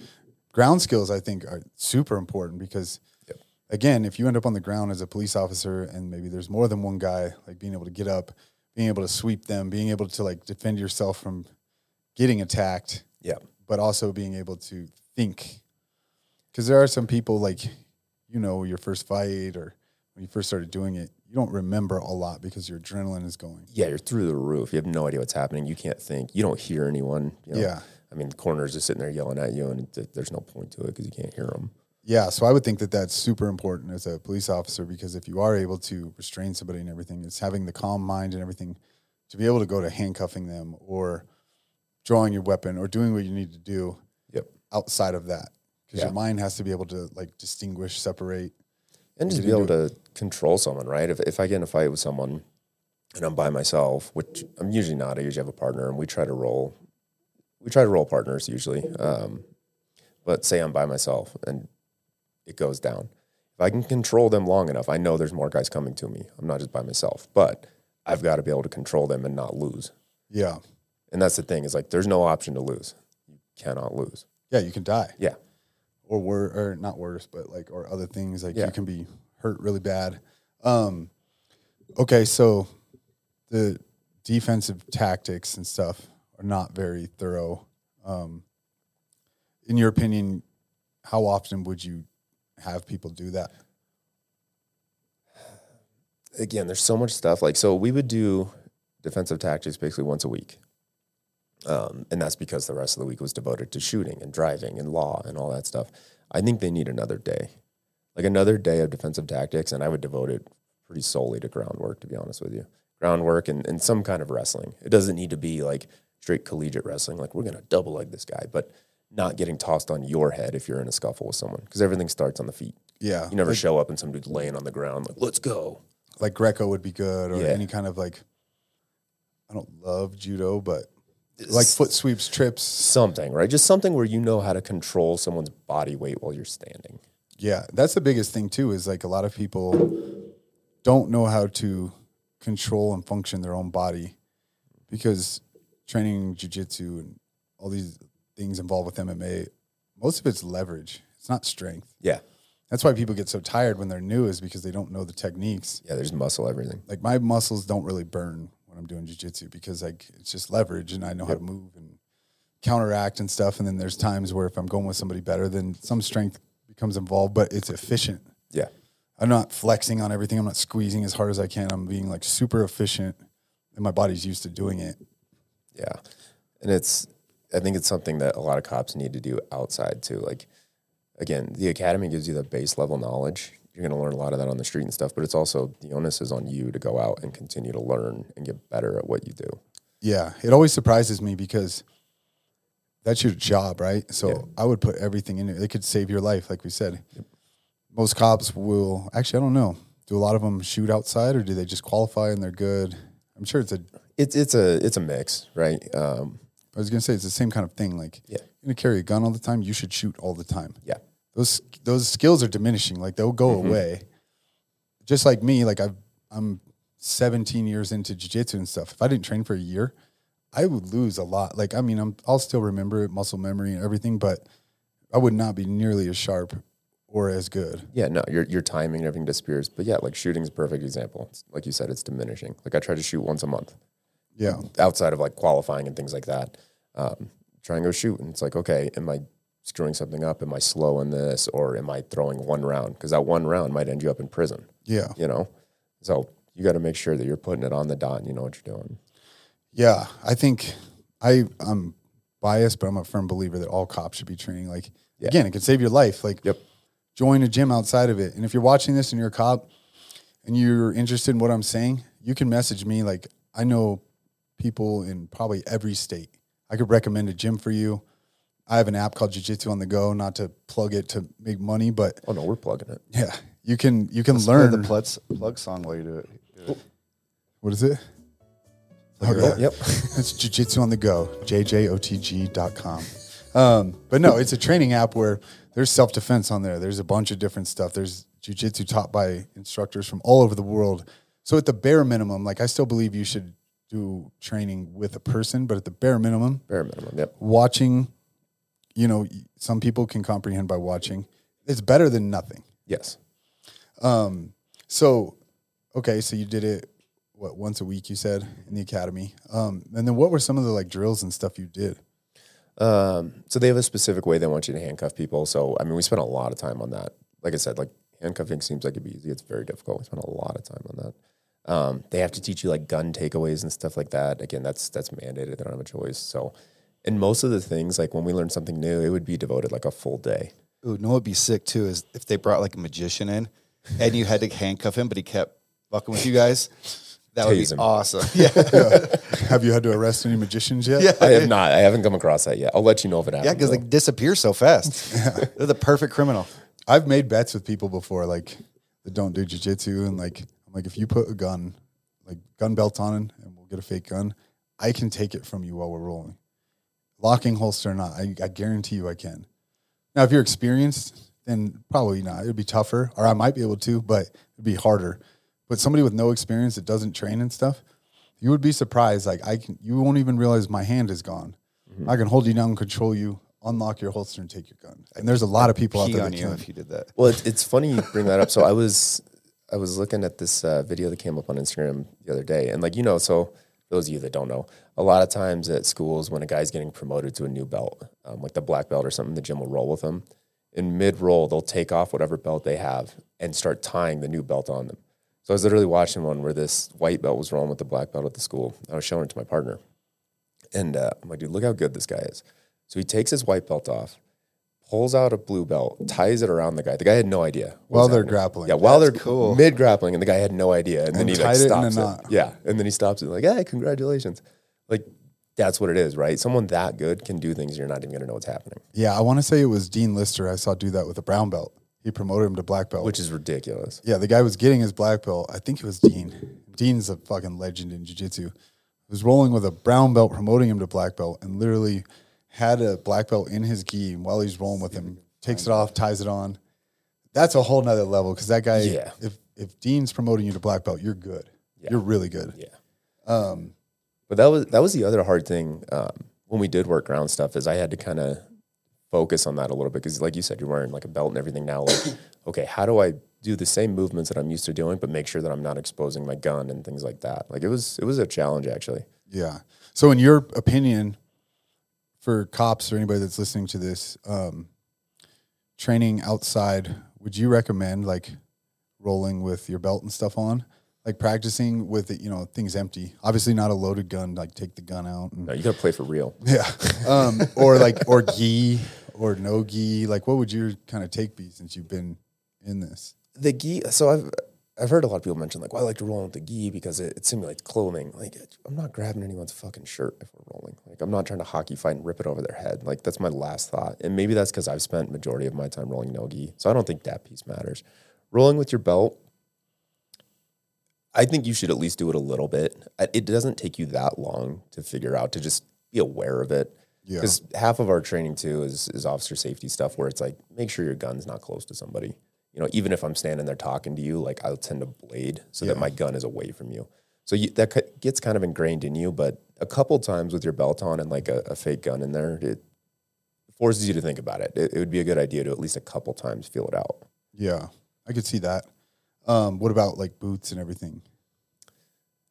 Ground skills, I think, are super important because, Yep. again, if you end up on the ground as a police officer and maybe there's more than one guy, like being able to get up, being able to sweep them, being able to like defend yourself from getting attacked, Yeah, but also being able to think. Because there are some people like, you know, your first fight or when you first started doing it, you don't remember a lot because your adrenaline is going. yeah, you're through the roof. You have no idea what's happening. You can't think. You don't hear anyone. You know? Yeah. I mean, the corners just sitting there yelling at you, and th- there's no point to it because you can't hear them. Yeah, so I would think that that's super important as a police officer because if you are able to restrain somebody and everything, it's having the calm mind and everything to be able to go to handcuffing them or drawing your weapon or doing what you need to do Yep. outside of that. Because Yeah. your mind has to be able to like distinguish, separate. and just be able to control someone, right? If, if I get in a fight with someone and I'm by myself, which I'm usually not, I usually have a partner, and we try to roll. We try to roll partners usually, um, But say I'm by myself and it goes down. If I can control them long enough, I know there's more guys coming to me. I'm not just by myself, but I've got to be able to control them and not lose. Yeah. And that's the thing is like there's no option to lose. You cannot lose. Yeah, you can die. Yeah. Or wor- or not worse, but like or other things like Yeah. you can be hurt really bad. Um okay, so the defensive tactics and stuff are not very thorough. Um in your opinion, how often would you have people do that? again, there's so much stuff. Like, so we would do defensive tactics basically once a week. Um, and that's because the rest of the week was devoted to shooting and driving and law and all that stuff. I think they need another day, like another day of defensive tactics. And I would devote it pretty solely to groundwork, to be honest with you. Groundwork and, and some kind of wrestling. It doesn't need to be like straight collegiate wrestling, like we're going to double leg this guy, but not getting tossed on your head if you're in a scuffle with someone because everything starts on the feet. Yeah. You never like, show up and some dude's laying on the ground, like, let's go. like Greco would be good or Yeah. any kind of like I don't love judo, but like foot sweeps, trips. something, right? Just something where you know how to control someone's body weight while you're standing. Yeah, that's the biggest thing too. Is like a lot of people don't know how to control and function their own body because training jujitsu and all these things involved with MMA, most of it's leverage. It's not strength. Yeah. That's why people get so tired when they're new is because they don't know the techniques. Yeah, there's muscle everything. Like my muscles don't really burn when I'm doing jujitsu because like it's just leverage and I know how to move and counteract and stuff. And then there's times where if I'm going with somebody better, then some strength becomes involved, but it's efficient. Yeah. I'm not flexing on everything. I'm not squeezing as hard as I can. I'm being like super efficient, and my body's used to doing it. Yeah. And it's I think it's something that a lot of cops need to do outside too. Like again, the academy gives you the base level knowledge. You're gonna learn a lot of that on the street and stuff, but it's also the onus is on you to go out and continue to learn and get better at what you do. Yeah, it always surprises me because that's your job, right? So Yeah. I would put everything in it. It could save your life, like we said. Most cops will actually. I don't know. Do a lot of them shoot outside, or do they just qualify and they're good? I'm sure it's a. It's it's a it's a mix, right? Um, I was gonna say it's the same kind of thing. Like, Yeah. you're gonna carry a gun all the time. You should shoot all the time. yeah. Those those skills are diminishing. Like they'll go away. Just like me, like I've I'm 17 years into jujitsu and stuff. If I didn't train for a year, I would lose a lot. Like I mean, I'm I'll still remember it, muscle memory and everything, but I would not be nearly as sharp or as good. Yeah, no, your your timing and everything disappears. But yeah, like shooting's a perfect example. Like you said, it's diminishing. Like I try to shoot once a month. Yeah. outside of like qualifying and things like that. Um, try and go shoot, and it's like, okay, am I screwing something up? Am I slow in this, or am I throwing one round? Because that one round might end you up in prison. Yeah. You know, so you got to make sure that you're putting it on the dot. and You know what you're doing. Yeah. I think I I'm biased, but I'm a firm believer that all cops should be training. Like Yeah. again, it can save your life. Like Yep. join a gym outside of it. And if you're watching this and you're a cop and you're interested in what I'm saying, you can message me. Like I know people in probably every state. I could recommend a gym for you. I have an app called Jiu Jitsu on the Go, not to plug it to make money, but Oh no, we're plugging it. yeah, you can you can Play learn. the plug, plug song while you do it. What is it? Okay. up. Yep. It's jujitsu on the go, jjotg.com. Um, but no, it's a training app where there's self defense on there. There's a bunch of different stuff. There's Jiu Jitsu taught by instructors from all over the world. So at the bare minimum, like I still believe you should do training with a person, but at the bare minimum, Bare minimum. Yep. watching, you know, some people can comprehend by watching. It's better than nothing. Yes. So, okay, so you did it what once a week you said in the academy. Um, and then what were some of the like drills and stuff you did? Um, so they have a specific way they want you to handcuff people. So I mean, we spent a lot of time on that. Like I said, like handcuffing seems like it'd be easy. It's very difficult. We spent a lot of time on that. Um, they have to teach you like gun takeaways and stuff like that. Again, that's that's mandated. They don't have a choice. So, and most of the things, like when we learn something new, it would be devoted like a full day. Ooh, no, it'd be sick too is if they brought like a magician in and you had to handcuff him, but he kept fucking with you guys. That would Tase be him. awesome. Yeah. Have you had to arrest any magicians yet? Yeah. I have not. I haven't come across that yet. I'll let you know if it happens. Yeah, because they though. disappear so fast. They're the perfect criminal. I've made bets with people before, like that don't do jujitsu, and like I'm like, if you put a gun, like gun belt on, and we'll get a fake gun, I can take it from you while we're rolling, locking holster or not. I, I guarantee you, I can. Now, if you're experienced, then probably not. It'd be tougher, or I might be able to, but it'd be harder. But somebody with no experience that doesn't train and stuff, you would be surprised. Like I can, you won't even realize my hand is gone. Mm-hmm. I can hold you down, control you, unlock your holster, and take your gun. And there's a lot of people out there on that you can. if you did that. Well, it's, it's funny you bring that up. So I was I was looking at this uh, video that came up on Instagram the other day, and like you know, so those of you that don't know, a lot of times at schools when a guy's getting promoted to a new belt, um, like the black belt or something, the gym will roll with them. In mid roll, they'll take off whatever belt they have and start tying the new belt on them. So I was literally watching one where this white belt was rolling with the black belt at the school. I was showing it to my partner, and uh, I'm like, dude, look how good this guy is. So he takes his white belt off, pulls out a blue belt, ties it around the guy. The guy had no idea While they're happening. grappling. Yeah, while That's they're cool. mid grappling, and the guy had no idea, and, then And he like tied it in a stops it. knot. Yeah, and then he stops it like, "Hey, congratulations!" Like that's what it is, right? Someone that good can do things you're not even gonna know what's happening, Yeah, I want to say it was Dean Lister. I saw do that with a brown belt. He promoted him to black belt. which is ridiculous. yeah, the guy was getting his black belt. I think it was Dean. Dean's a fucking legend in jiu-jitsu. Was rolling with a brown belt, promoting him to black belt, and literally had a black belt in his gi while he's rolling with him. Takes it off, ties it on. That's a whole nother level because that guy. Yeah. If if Dean's promoting you to black belt, you're good. You're really good. Yeah. Um, but that was that was the other hard thing um, when we did work ground stuff is I had to kind of focus on that a little bit because, like you said, you're wearing like a belt and everything now. Like, okay, how do I do the same movements that I'm used to doing, but make sure that I'm not exposing my gun and things like that? Like it was it was a challenge actually. Yeah. So, in your opinion, for cops or anybody that's listening to this, um, training outside, would you recommend like rolling with your belt and stuff on, like practicing with it, you know, things empty? Obviously, not a loaded gun. Like take the gun out. And, No, you got to play for real. yeah. Um, or like or gi or no gi. Like, what would your kind of take be since you've been in this? the gi so i've i've heard a lot of people mention like well i like to roll with the gi because it, it simulates clothing like i'm not grabbing anyone's fucking shirt if we're rolling like i'm not trying to hockey fight and rip it over their head like that's my last thought and maybe that's because i've spent majority of my time rolling no gi so i don't think that piece matters rolling with your belt i think you should at least do it a little bit it doesn't take you that long to figure out to just be aware of it Yeah. because half of our training too is is officer safety stuff where it's like make sure your gun's not close to somebody you know, even if I'm standing there talking to you, like I'll tend to blade so that my gun is away from you. So you, that gets kind of ingrained in you. But a couple times with your belt on and like a, a fake gun in there, it forces you to think about it. it. It would be a good idea to at least a couple times feel it out. Yeah, I could see that. Um, what about like boots and everything?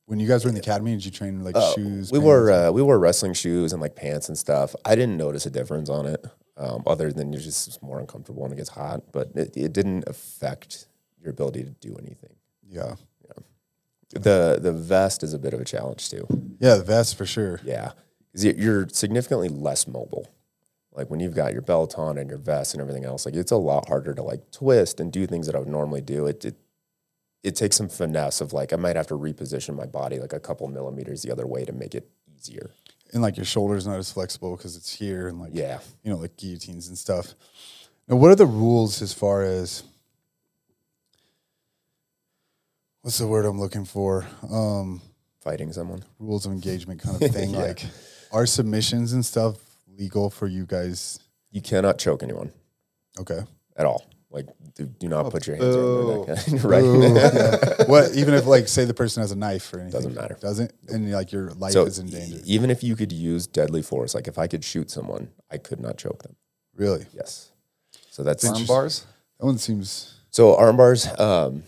When you guys were in the academy, did you train like shoes? we pants? wore uh, we wore wrestling shoes and like pants and stuff. I didn't notice a difference on it, um, other than you're just more uncomfortable when it gets hot. But it, it didn't affect your ability to do anything. yeah, The the vest is a bit of a challenge too. yeah, the vest for sure. Yeah, you're significantly less mobile. Like when you've got your belt on and your vest and everything else, like it's a lot harder to like twist and do things that I would normally do. It it, it takes some finesse of like I might have to reposition my body like a couple millimeters the other way to make it easier. and like your shoulders not as flexible because it's here and like Yeah. you know like guillotines and stuff. Now, what are the rules as far as what's the word I'm looking for? Um, Fighting someone. rules of engagement kind of thing. Yeah. Like, are submissions and stuff legal for you guys? You cannot choke anyone Okay. at all. Like do, do not put your hands around their neck. Right. yeah. What even if like say the person has a knife or anything? Doesn't matter. Doesn't and like your life so is in danger. e- even if you could use deadly force, like if I could shoot someone, I could not choke them. Really? Yes. So that's Arm bars. That one seems So arm bars, um,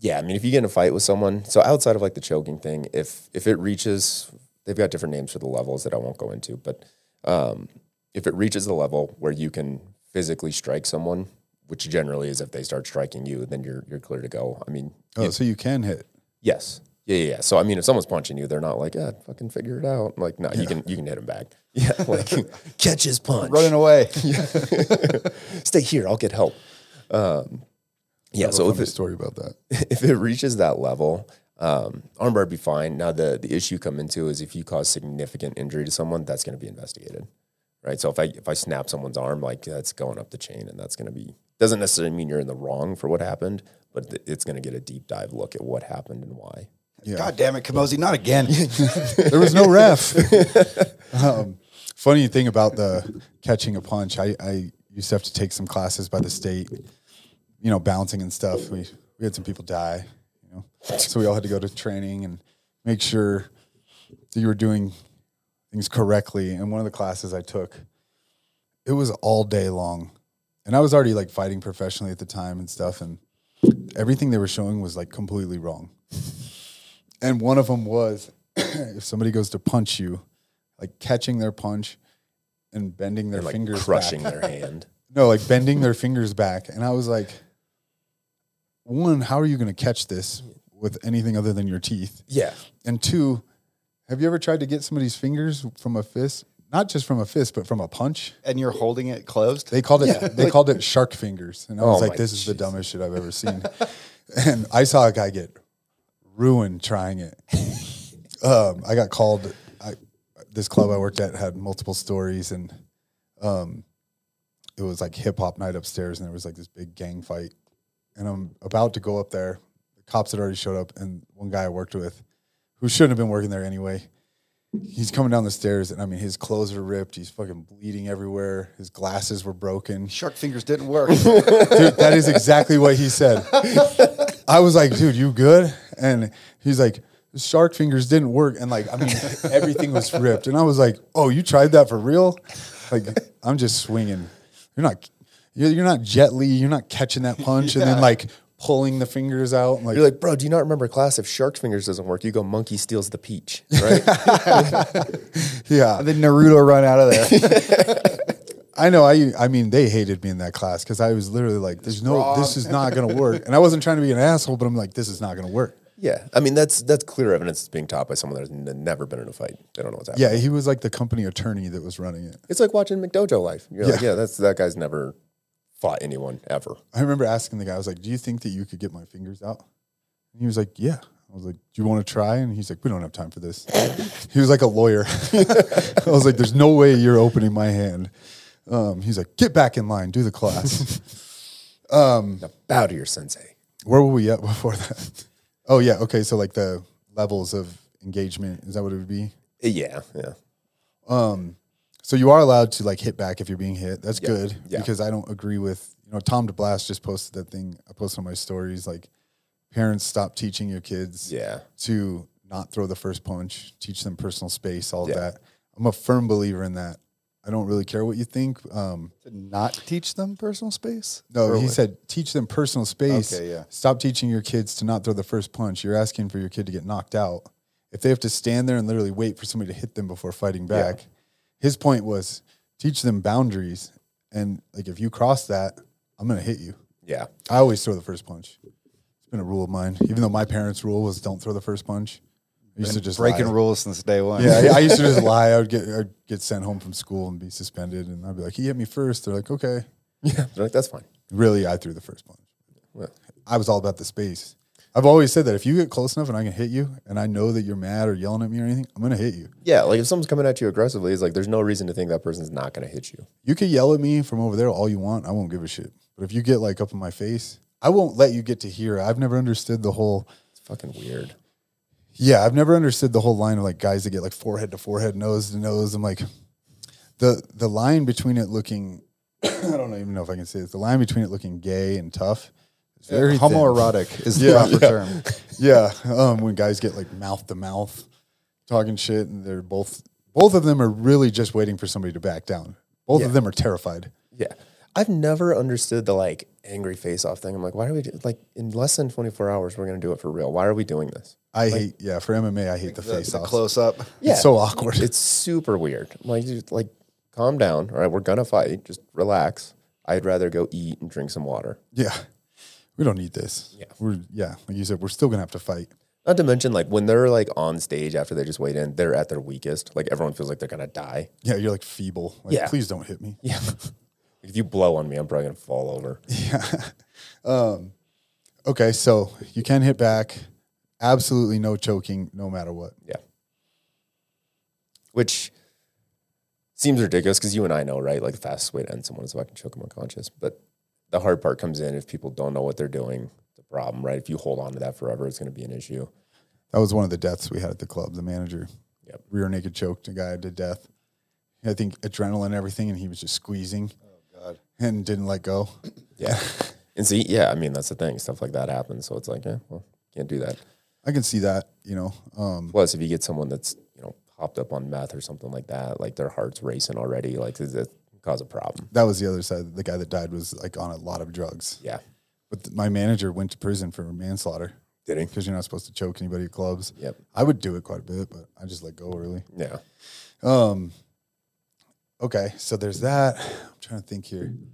yeah. I mean, if you get in a fight with someone, so outside of like the choking thing, if if it reaches, they've got different names for the levels that I won't go into, but um, if it reaches the level where you can physically strike someone, which generally is if they start striking you, then you're you're clear to go. I mean, Oh, so you can hit. yes, yeah, yeah, yeah. So I mean, if someone's punching you, they're not like, yeah, fucking figure it out. Like, no, you can you can hit him back. Yeah, like catch his punch. Running away. Stay here. I'll get help. Um, yeah. So if a it, story about that. if it reaches that level, um, armbar be fine. Now the the issue come into is if you cause significant injury to someone, that's going to be investigated, right? So if I if I snap someone's arm, like that's going up the chain, and that's going to be doesn't necessarily mean you're in the wrong for what happened, but th- it's going to get a deep dive look at what happened and why. God damn it, Camozzi, not again. There was no ref. um, funny thing about the catching a punch, I, I used to have to take some classes by the state, you know, bouncing and stuff. We we had some people die, you know, so we all had to go to training and make sure that you were doing things correctly. And one of the classes I took, it was all day long, and I was already like fighting professionally at the time and stuff, and everything they were showing was like completely wrong. And one of them was if somebody goes to punch you, like catching their punch and bending their like fingers crushing back. their hand. No, like bending their fingers back. And I was like, one, how are you going to catch this with anything other than your teeth? Yeah. And two, have you ever tried to get somebody's fingers from a fist? Not just from a fist, but from a punch. And you're holding it closed. They called it they called it shark fingers. And I was Oh like, my this is the dumbest shit I've ever seen. and I saw a guy get ruined trying it. um, I got called I, this club I worked at had multiple stories and um, it was like hip hop night upstairs and there was like this big gang fight. And I'm about to go up there. The cops had already showed up and one guy I worked with who shouldn't have been working there anyway. He's coming down the stairs and I mean his clothes are ripped, he's fucking bleeding everywhere, his glasses were broken. Shark fingers didn't work. Dude, that is exactly what he said. I was like, dude, you good? And he's like, shark fingers didn't work. And like, I mean, everything was ripped. And I was like, oh, you tried that for real? Like, I'm just swinging. You're not, you're, you're not Jet Li. You're not catching that punch and then like pulling the fingers out. I'm like, You're like, bro, do you not remember class? If shark fingers doesn't work, you go monkey steals the peach, right? yeah. and then Naruto run out of there. I know. I I mean, they hated me in that class because I was literally like, "There's no, this is not going to work." And I wasn't trying to be an asshole, but I'm like, "This is not going to work." yeah. I mean, that's that's clear evidence it's being taught by someone that's n- never been in a fight. They don't know what's happening. Yeah, he was like the company attorney that was running it. It's like watching McDojo life. You're like, Yeah. yeah, that's that guy's never fought anyone ever. I remember asking the guy, I was like, "Do you think that you could get my fingers out?" And he was like, "Yeah." I was like, "Do you want to try?" And he's like, "We don't have time for this." he was like a lawyer. I was like, "There's no way you're opening my hand." Um, he's like, "Get back in line, do the class." Now bow to your sensei. Where were we at before that? Oh yeah, okay. So like the levels of engagement is that what it would be? Yeah, yeah. So you are allowed to like hit back if you're being hit. That's good yeah. because I don't agree with you know Tom DeBlass just posted that thing. I posted on my stories like parents stop teaching your kids Yeah. to not throw the first punch, teach them personal space, all of Yeah. that. I'm a firm believer in that. I don't really care what you think. Um, not teach them personal space. no, he what? said teach them personal space. Okay, yeah. Stop teaching your kids to not throw the first punch. You're asking for your kid to get knocked out. If they have to stand there and literally wait for somebody to hit them before fighting back, his point was teach them boundaries. And like if you cross that, I'm gonna hit you. Yeah. I always throw the first punch. It's been a rule of mine. Even though my parents' rule was don't throw the first punch. I used to just breaking lie. rules since day one. Yeah, I- I used to just lie. I would get I'd get sent home from school and be suspended, and I'd be like, "He hit me first. They're like, "Okay." Yeah. They're like, that's fine. Really, I threw the first punch. Well, I was all about the space. I've always said that if you get close enough and I can hit you, and I know that you're mad or yelling at me or anything, I'm gonna hit you. yeah, like if someone's coming at you aggressively, it's like there's no reason to think that person's not going to hit you. You can yell at me from over there all you want. I won't give a shit. But if you get like up in my face, I won't let you get to here. I've never understood the whole. It's fucking weird. Yeah, I've never understood the whole line of like guys that get like forehead to forehead, nose to nose. I'm like, the the line between it looking, I don't even know if I can say this. The line between it looking gay and tough is very thin. Homoerotic is the Yeah, proper yeah. term. Yeah, um, when guys get like mouth to mouth, talking shit, and they're both both of them are really just waiting for somebody to back down. Both Yeah. of them are terrified. Yeah. I've never understood the like angry face off thing. I'm like, why do we do like in less than 24 hours, we're going to do it for real? Why are we doing this? I hate, yeah, for MMA, I hate the, The, face the off. close up. Yeah. It's so awkward. It's super weird. I'm like, dude, like, calm down. All right. We're going to fight. Just relax. I'd rather go eat and drink some water. yeah, we don't need this. Yeah. we're yeah, like you said, we're still gonna have to fight. Not to mention, like, when they're like on stage after they just weighed in, they're at their weakest. Like, everyone feels like they're to die. Yeah, you're like feeble. Like, Yeah. please don't hit me. Yeah. if you blow on me, I'm probably going to fall over. Yeah. Um, okay, so you can hit back. Absolutely no choking, no matter what. Yeah. Which seems ridiculous because you and I know, right? Like the fastest way to end someone is if I can choke them unconscious. But the hard part comes in if people don't know what they're doing. It's a problem, right? If you hold on to that forever, it's going to be an issue. That was one of the deaths we had at the club. The manager, Yep. rear naked choked a guy to death. I think adrenaline, everything, and he was just squeezing. Oh God! and didn't let go. Yeah. and see, yeah, I mean that's the thing. Stuff like that happens. So it's like, yeah, well, can't do that. I can see that, you know. Um, Plus, if you get someone that's you know hopped up on meth or something like that, like their heart's racing already, like does that cause a problem? that was the other side. The guy that died was like on a lot of drugs. Yeah. But th- my manager went to prison for manslaughter Did he? because you're not supposed to choke anybody at clubs. Yep. I would do it quite a bit, but I just let go early. Yeah. Um. Okay, so there's that. I'm trying to think here. I'm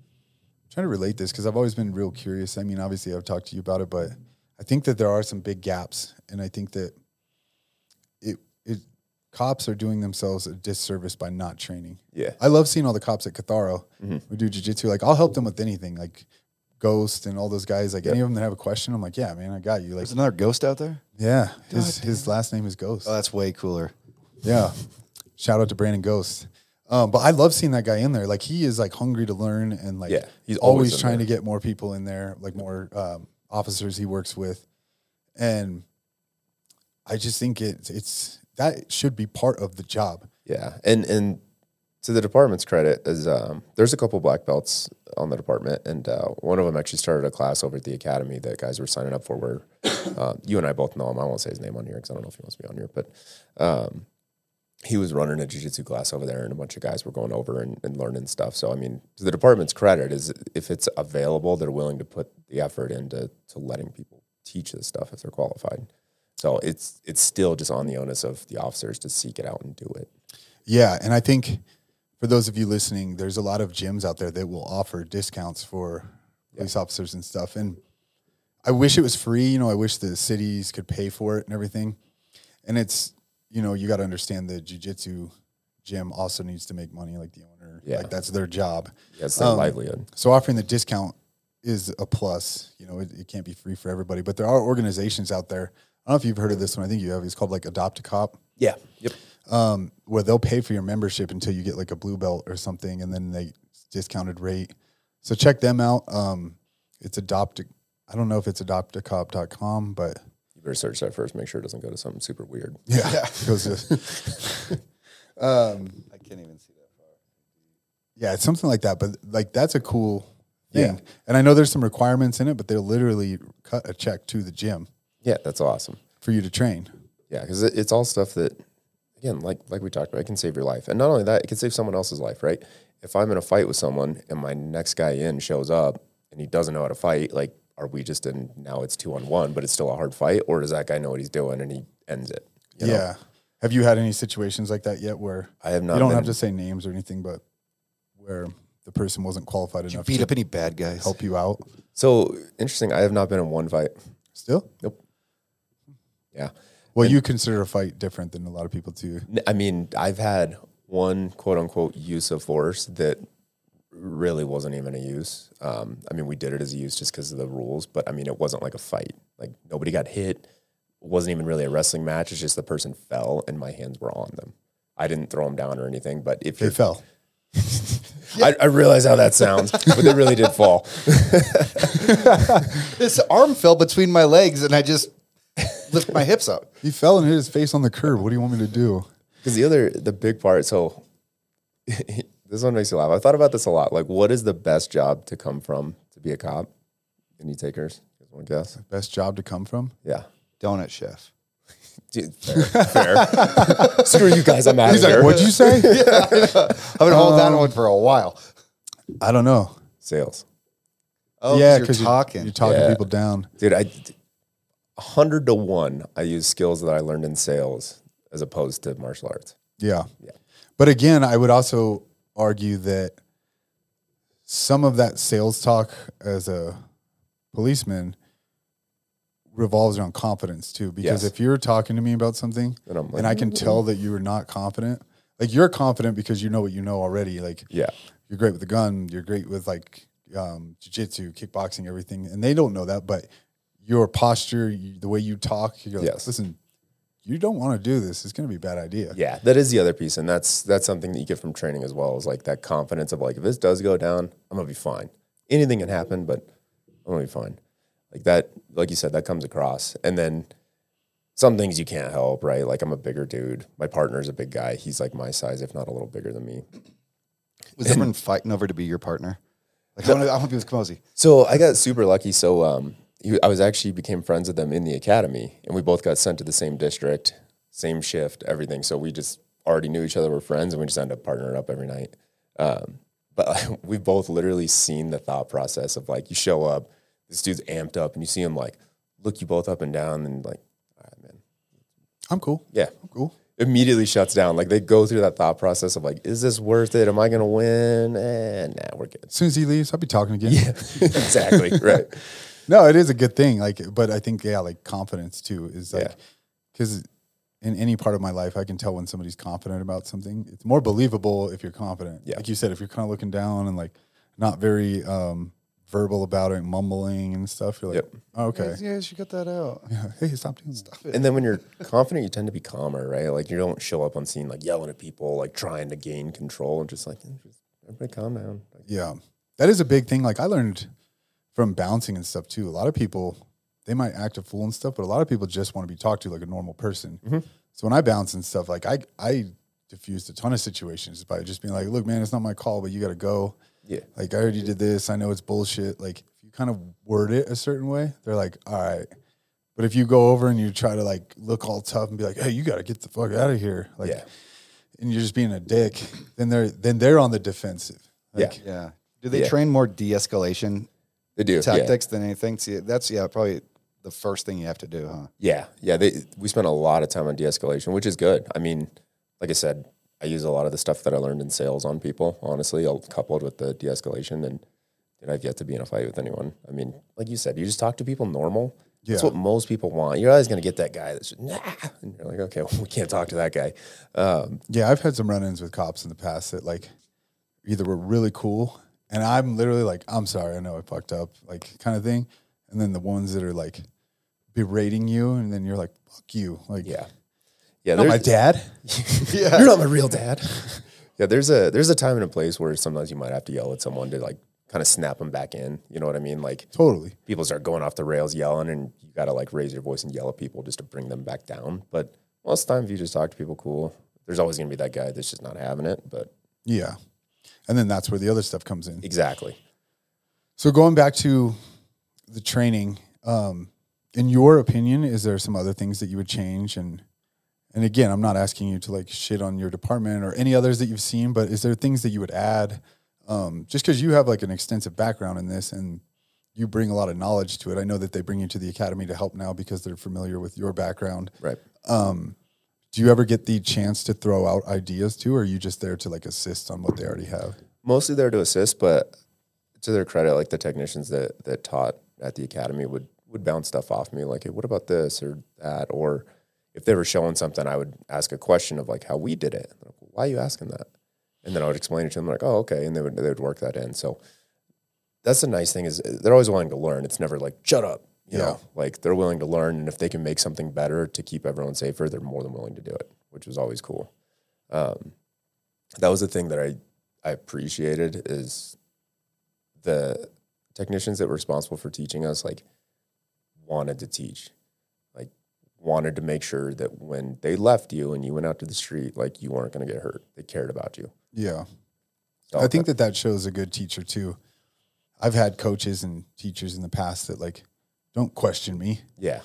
trying to relate this because I've always been real curious. I mean, obviously, I've talked to you about it, but I think that there are some big gaps, and I think that it it cops are doing themselves a disservice by not training. Yeah. I love seeing all the cops at Catharo who do jujitsu. Like, I'll help them with anything, like Ghost and all those guys. Like, any of them that have a question, I'm like, yeah, man, I got you. Like, There's another ghost out there. yeah, his his last name is Ghost. Oh, that's way cooler. Yeah. Shout out to Brandon Ghost. Um, but I love seeing that guy in there. Like he is like hungry to learn and like Yeah, he's always, always trying there. to get more people in there, like more um, officers he works with. And I just think it's it's that should be part of the job. Yeah, and and to the department's credit is um, there's a couple black belts on the department, and uh, one of them actually started a class over at the academy that guys were signing up for. Where uh, you and I both know him. I won't say his name on here because I don't know if he wants to be on here, but um, he was running a jiu-jitsu class over there, and a bunch of guys were going over and, and learning stuff. So I mean, to the department's credit is if it's available, they're willing to put the effort into to letting people teach this stuff if they're qualified. So it's it's still just on the onus of the officers to seek it out and do it. Yeah, and I think for those of you listening, there's a lot of gyms out there that will offer discounts for police officers and stuff. And I wish it was free. You know, I wish the cities could pay for it and everything. And it's you know you got to understand the jujitsu gym also needs to make money, like the owner. Yeah. like that's their job. Yeah, it's their Um, livelihood. So offering the discount is a plus. You know, it, it can't be free for everybody, but there are organizations out there. I don't know if you've heard of this one. I think you have. It's called like Adopt a Cop Yeah. Yep. um, where they'll pay for your membership until you get like a blue belt or something, and then they discounted rate. So check them out. Um, it's adopt. I don't know if it's adoptacop.com, but You better search that first. Make sure it doesn't go to something super weird. yeah, it goes to, I can't even see that far. yeah, it's something like that. But like that's a cool thing. Yeah. And I know there's some requirements in it, but they'll literally cut a check to the gym Yeah, that's awesome. for you to train. Yeah, because it, it's all stuff that, again, like like we talked about, it can save your life, and not only that, it can save someone else's life. Right? If I'm in a fight with someone and my next guy in shows up and he doesn't know how to fight, like, are we just in now? It's two on one, but it's still a hard fight, or does that guy know what he's doing and he ends it? you know? Yeah. Have you had any situations like that yet where I have not You don't have to say names or anything, but where the person wasn't qualified Did you enough beat to up any bad guys? help you out. So interesting. I have not been in one fight. Still? Nope. Yeah. Well, you consider a fight different than a lot of people too. I mean, I've had one quote unquote use of force that really wasn't even a use. Um, I mean, we did it as a use just because of the rules, but I mean, it wasn't like a fight. Like nobody got hit. It wasn't even really a wrestling match. It's just the person fell and my hands were on them. I didn't throw them down or anything, but if They you fell. I, I realize how that sounds, but they really did fall. This arm fell between my legs, and I just lift my hips up. He fell and hit his face on the curb. What do you want me to do? Because the other, the big part, so this one makes you laugh. I thought about this a lot. Like, what is the best job to come from to be a cop? Any takers? You guys want to guess? Best job to come from? Yeah. Donut chef. Dude, fair. fair. Screw you guys. I'm out He's of here. like, what'd you say? I've been holding that one for a while. I don't know. Sales. Oh, yeah, because you're because talking. You're, talking Yeah. people down. Dude, I, a hundred to one, I use skills that I learned in sales as opposed to martial arts. Yeah. Yeah. But again, I would also argue that some of that sales talk as a policeman revolves around confidence too. Because Yes. if you're talking to me about something And like, and I can tell that you are not confident, like you're confident because you know what you know already. Like Yeah. you're great with the gun, you're great with like um, jiu-jitsu, kickboxing, everything, and they don't know that. But your posture, you, the way you talk, you're like, Yes. listen, you don't want to do this. It's going to be a bad idea. Yeah, that is the other piece, and that's that's something that you get from training as well. Is like that confidence of like, if this does go down, I'm gonna be fine. Anything can happen, but I'm gonna be fine. Like that, like you said, that comes across, and then some things you can't help, right? Like I'm a bigger dude. My partner's a big guy. He's like my size, if not a little bigger than me. Was everyone fighting over to be your partner? Like I want to, I want to be with Camozzi. So I got super lucky. So um, he, I was actually became friends with them in the academy, and we both got sent to the same district, same shift, everything. So we just already knew each other, were friends, and we just ended up partnering up every night. Um, but we've both literally seen the thought process of like you show up, this dude's amped up, and you see him like look you both up and down, and like, all right, man, I'm cool. yeah, I'm cool. immediately shuts down. Like they go through that thought process of like, is this worth it? Am I gonna win? Eh, nah, we're good. As soon as he leaves, I'll be talking again. Yeah, exactly right. No, it is a good thing. Like, but I think yeah, like confidence too is like Yeah. because in any part of my life, I can tell when somebody's confident about something. It's more believable if you're confident. Yeah. Like you said, if you're kind of looking down and like not very um, verbal about it, mumbling and stuff, you're like, Yep. oh, okay, Yeah, you got that out. yeah. hey, stop doing that. And then when you're confident, you tend to be calmer, right? Like you don't show up on scene like yelling at people, like trying to gain control, and just like just, everybody calm down. Like, Yeah, that is a big thing. Like I learned from bouncing and stuff too. A lot of people they might act a fool and stuff, but a lot of people just want to be talked to like a normal person. Mm-hmm. So when I bounce and stuff, like I I diffused a ton of situations by just being like, "Look, man, it's not my call, but you got to go." Yeah. Like I already did this. I know it's bullshit. Like if you kind of word it a certain way, they're like, "All right." But if you go over and you try to like look all tough and be like, "Hey, you got to get the fuck out of here," like, Yeah. and you're just being a dick, then they're then they're on the defensive. Like, Yeah. Do they Yeah. train more de-escalation They do yeah. tactics than anything? See, that's yeah, probably the first thing you have to do, huh? Yeah, yeah. They, we spent a lot of time on de-escalation, which is good. I mean, like I said, I use a lot of the stuff that I learned in sales on people. Honestly, coupled with the de-escalation, and dude, I've yet to be in a fight with anyone. I mean, like you said, you just talk to people normal. Yeah. That's what most people want. You're always going to get that guy that's just, nah, and you're like, okay, well, we can't talk to that guy. Um, Yeah, I've had some run-ins with cops in the past that like either were really cool, and I'm literally like, "I'm sorry, I know I fucked up," like kind of thing, and then the ones that are like berating you, and then you're like, "Fuck you," like, yeah, yeah. not my dad. You're not my real dad. yeah, there's a there's a time and a place where sometimes you might have to yell at someone to like kind of snap them back in. You know what I mean? Like Totally. people start going off the rails yelling and you got to like raise your voice and yell at people just to bring them back down. But most of the time, if you just talk to people cool, there's always going to be that guy that's just not having it. But Yeah, and then that's where the other stuff comes in. exactly. So going back to the training, um, in your opinion, is there some other things that you would change? And and again, I'm not asking you to like shit on your department or any others that you've seen, but is there things that you would add? Um, just because you have like an extensive background in this and you bring a lot of knowledge to it. I know that they bring you to the academy to help now because they're familiar with your background. Right. Do you ever get the chance to throw out ideas too, or are you just there to like assist on what they already have? Mostly there to assist, but to their credit, like the technicians that, that taught at the academy would, would bounce stuff off me. Like, hey, what about this or that? Or if they were showing something, I would ask a question of like how we did it. Like, Why are you asking that? And then I would explain it to them like, oh, okay. And they would, they would work that in. So that's the nice thing is they're always willing to learn. It's never like, shut up. You Yeah. know, like they're willing to learn. And if they can make something better to keep everyone safer, they're more than willing to do it, which was always cool. Um, that was the thing that I, I appreciated is the technicians that were responsible for teaching us, like wanted to teach, like wanted to make sure that when they left you and you went out to the street, like you weren't going to get hurt. They cared about you. Yeah. So I think that that shows a good teacher too. I've had coaches and teachers in the past that like don't question me. yeah,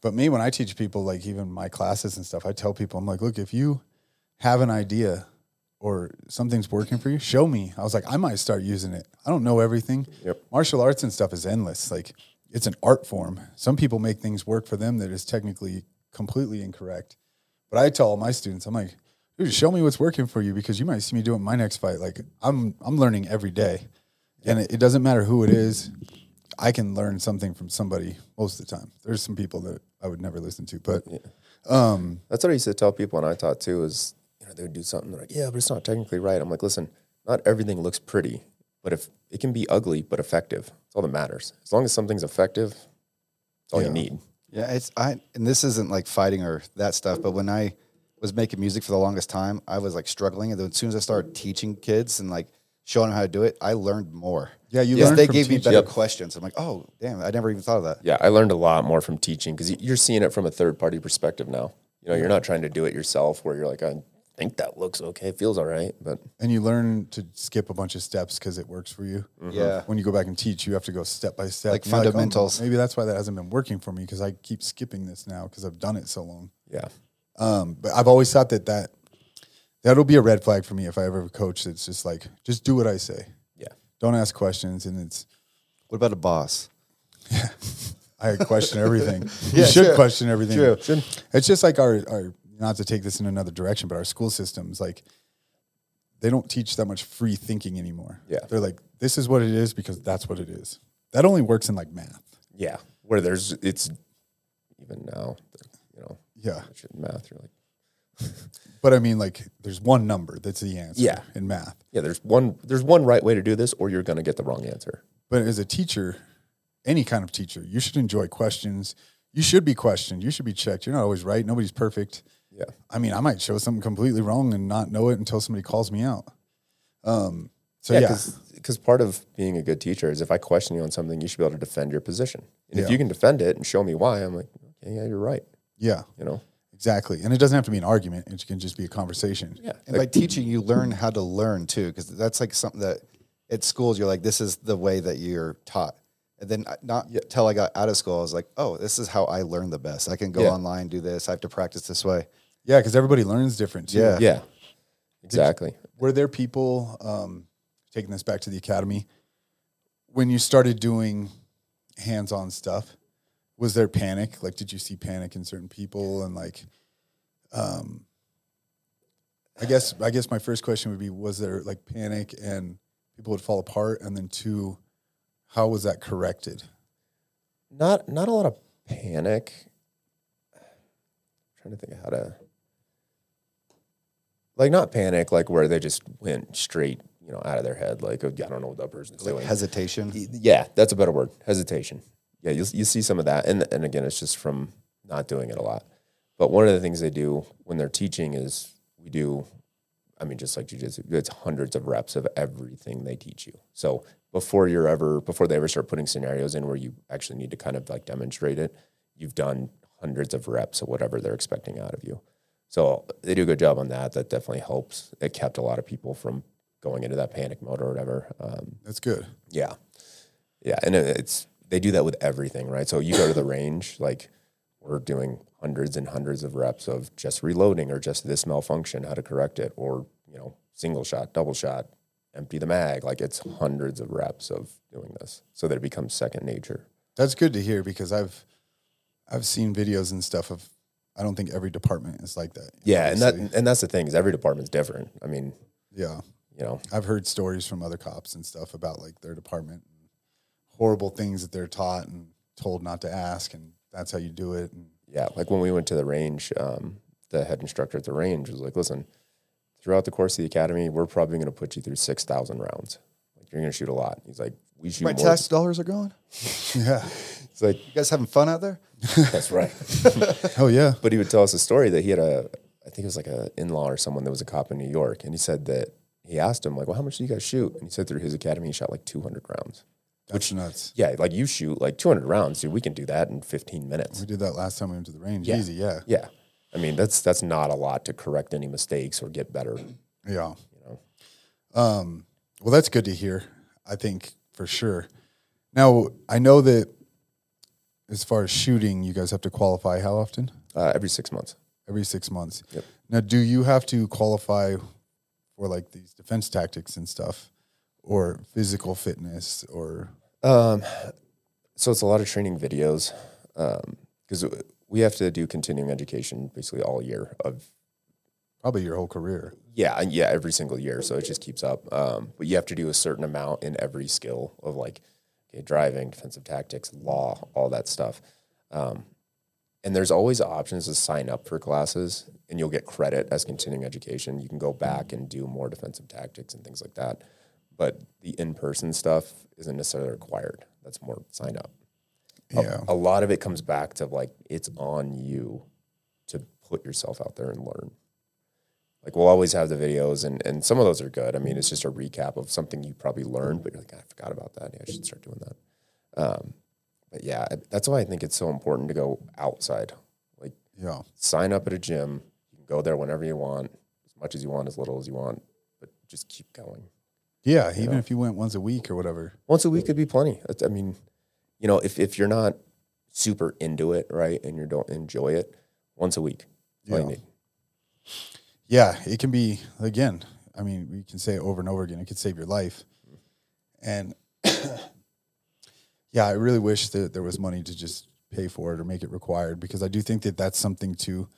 But me, when I teach people, like even my classes and stuff, I tell people, I'm like, look, if you have an idea or something's working for you, show me. I was like, I might start using it. I don't know everything. Yep. Martial arts and stuff is endless. Like it's an art form. Some people make things work for them that is technically completely incorrect. But I tell all my students, I'm like, dude, show me what's working for you because you might see me doing my next fight. Like I'm I'm learning every day. And it, it doesn't matter who it is. I can learn something from somebody most of the time. There's some people that I would never listen to, but yeah, um, that's what I used to tell people when I taught too. Is you know they would do something they're like, yeah, but it's not technically right. I'm like, listen, not everything looks pretty, but if it can be ugly but effective, that's all that matters. As long as something's effective, that's all Yeah. you need. Yeah, it's I and this isn't like fighting or that stuff, but when I was making music for the longest time, I was like struggling, and then as soon as I started teaching kids and like showing them how to do it, I learned more. Yeah, you Because learn they from gave me better Yep. questions. I'm like, oh, damn, I never even thought of that. Yeah, I learned a lot more from teaching because you're seeing it from a third party perspective now. You know, you're not trying to do it yourself where you're like, I'm think that looks okay, feels all right, but And you learn to skip a bunch of steps because it works for you. Yeah. When you go back and teach, you have to go step by step. Like And you're oh, fundamentals. maybe that's why that hasn't been working for me because I keep skipping this now because I've done it so long. yeah, Um, but I've always thought that that that'll be a red flag for me if I ever have a coach that's just like, just do what I say. yeah, Don't ask questions, and it's What about a boss? Yeah. I question everything. Yeah, you should true. question everything. True. It's just like our our not to take this in another direction, but our school systems like they don't teach that much free thinking anymore. Yeah. they're like, this is what it is because that's what it is. That only works in like math. yeah. Where there's it's even now, you know, Yeah, that shit in math. You're like, but I mean, like, there's one number that's the answer. Yeah. in math. yeah, there's one there's one right way to do this, or you're gonna get the wrong answer. But as a teacher, any kind of teacher, you should enjoy questions. You should be questioned. You should be checked. You're not always right. Nobody's perfect. Yeah, I mean, I might show something completely wrong and not know it until somebody calls me out. Um, so yeah, yeah, because part of being a good teacher is if I question you on something, you should be able to defend your position. And if you can defend it and show me why, I'm like, okay, yeah, you're right. yeah, You know, exactly. And it doesn't have to be an argument. It can just be a conversation. yeah, And by teaching, you learn how to learn too, because that's like something that at schools you're like, this is the way that you're taught. And then I- not till I got out of school, I was like, oh, this is how I learn the best. I can go Yeah. online, do this. I have to practice this way. Yeah, because everybody learns different too. Yeah. yeah, exactly. Were there people um, taking this back to the academy when you started doing hands-on stuff? Was there panic? Like, did you see panic in certain people? And like, um, I guess I guess my first question would be: Was there like panic and people would fall apart? And then two, how was that corrected? Not not a lot of panic. trying to think of how to like not panic, like where they just went straight, you know, out of their head, like oh, I don't know what that person's Like doing. hesitation. Yeah, that's a better word. Hesitation. Yeah, you you see some of that, and and again, it's just from not doing it a lot. But one of the things they do when they're teaching is we do, I mean, just like jujitsu, it's hundreds of reps of everything they teach you. So before you're ever before they ever start putting scenarios in where you actually need to kind of like demonstrate it, you've done hundreds of reps of whatever they're expecting out of you. So they do a good job on that. That definitely helps. It kept a lot of people from going into that panic mode or whatever. Um, That's good. yeah. Yeah. And it- it's, they do that with everything, right? So you go to the range, like we're doing hundreds and hundreds of reps of just reloading or just this malfunction, how to correct it, or, you know, single shot, double shot, empty the mag. Like it's hundreds of reps of doing this so that it becomes second nature. That's good to hear because I've I've seen videos and stuff of. I don't think every department is like that. Yeah. And that, and that's the thing is every department's different. I mean, yeah. you know, I've heard stories from other cops and stuff about like their department horrible things that they're taught and told not to ask, and that's how you do it. And yeah, like when we went to the range, um, the head instructor at the range was like, listen, throughout the course of the academy, we're probably going to put you through 6,000 rounds. Like you're going to shoot a lot. He's like, we shoot My more. tax dollars are going. yeah, It's like, You guys having fun out there? that's right. oh yeah, but he would tell us a story that he had a, I think it was like a in-law or someone that was a cop in New York. And he said that he asked him like, well, how much do you guys shoot? And he said through his academy, he shot like 200 rounds. That's nuts. Yeah. Like you shoot like 200 rounds, dude, we can do that in 15 minutes. We did that last time we went to the range. Yeah. Easy, yeah, Yeah. I mean, that's, that's not a lot to correct any mistakes or get better. yeah. You know? Um, well, that's good to hear. I think for sure. Now I know that as far as shooting, you guys have to qualify how often? Uh, every six months. Every six months. Yep. Now, do you have to qualify for like these defense tactics and stuff, or physical fitness, or? Um, so it's a lot of training videos because we have to do continuing education basically all year of probably your whole career? yeah yeah every single year so it just keeps up um, but you have to do a certain amount in every skill of like okay, driving defensive tactics law all that stuff um, and there's always options to sign up for classes and you'll get credit as continuing education. You can go back and do more defensive tactics and things like that but the in-person stuff isn't necessarily required. That's more sign up. A- Yeah. a, lot of it comes back to like it's on you to put yourself out there and learn. Like we'll always have the videos and, and some of those are good. I mean it's just a recap of something you probably learned but you're like i forgot about that. Yeah, i should start doing that. Um, but yeah that's why i think it's so important to go outside. Like Yeah. sign up at a gym. You can go there whenever you want as much as you want, as little as you want, but just keep going. Yeah, even if you went once a week or whatever. Once a week could be plenty. I mean, you know, if if you're not super into it, right, and you don't enjoy it, once a week, that's all you Yeah. Yeah, it can be again. I mean, we can say it over and over again. It could save your life, and yeah, I really wish that there was money to just pay for it or make it required because I do think that that's something too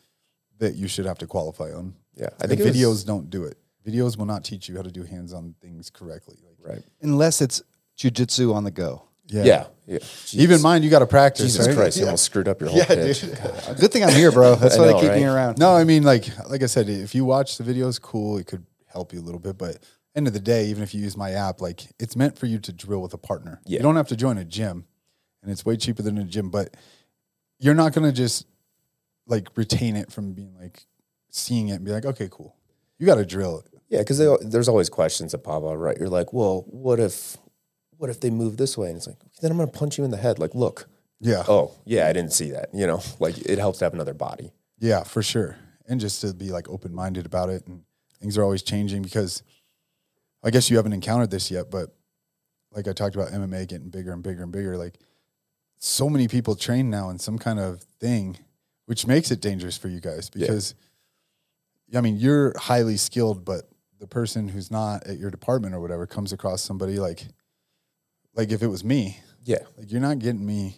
that you should have to qualify on. Yeah, I think it was- videos don't do it. Videos will not teach you how to do hands-on things correctly. Like, right. Unless it's jujitsu on the go. yeah, Yeah, yeah. Even Jeez. mine, you got to practice. Jesus right? Christ, you almost screwed up your whole yeah, pitch. Good thing I'm here, bro. That's why know, they keep me around. No, I mean, like like I said, if you watch the videos, cool, it could help you a little bit. But end of the day, even if you use my app, like it's meant for you to drill with a partner. Yeah. You don't have to join a gym, and it's way cheaper than a gym. But you're not gonna just like retain it from being like seeing it and be like, okay, cool. You got to drill it. Yeah, because there's always questions that pop out, right? You're like, well, what if, what if they move this way? And it's like, okay, then I'm gonna punch you in the head. Like, look, Yeah. oh yeah, I didn't see that. You know, like it helps to have another body. Yeah, for sure. And just to be like open minded about it. And things are always changing because I guess you haven't encountered this yet, but like I talked about MMA getting bigger and bigger and bigger, like so many people train now in some kind of thing, which makes it dangerous for you guys because I mean, you're highly skilled, but the person who's not at your department or whatever comes across somebody like, like if it was me, Yeah, like you're not getting me.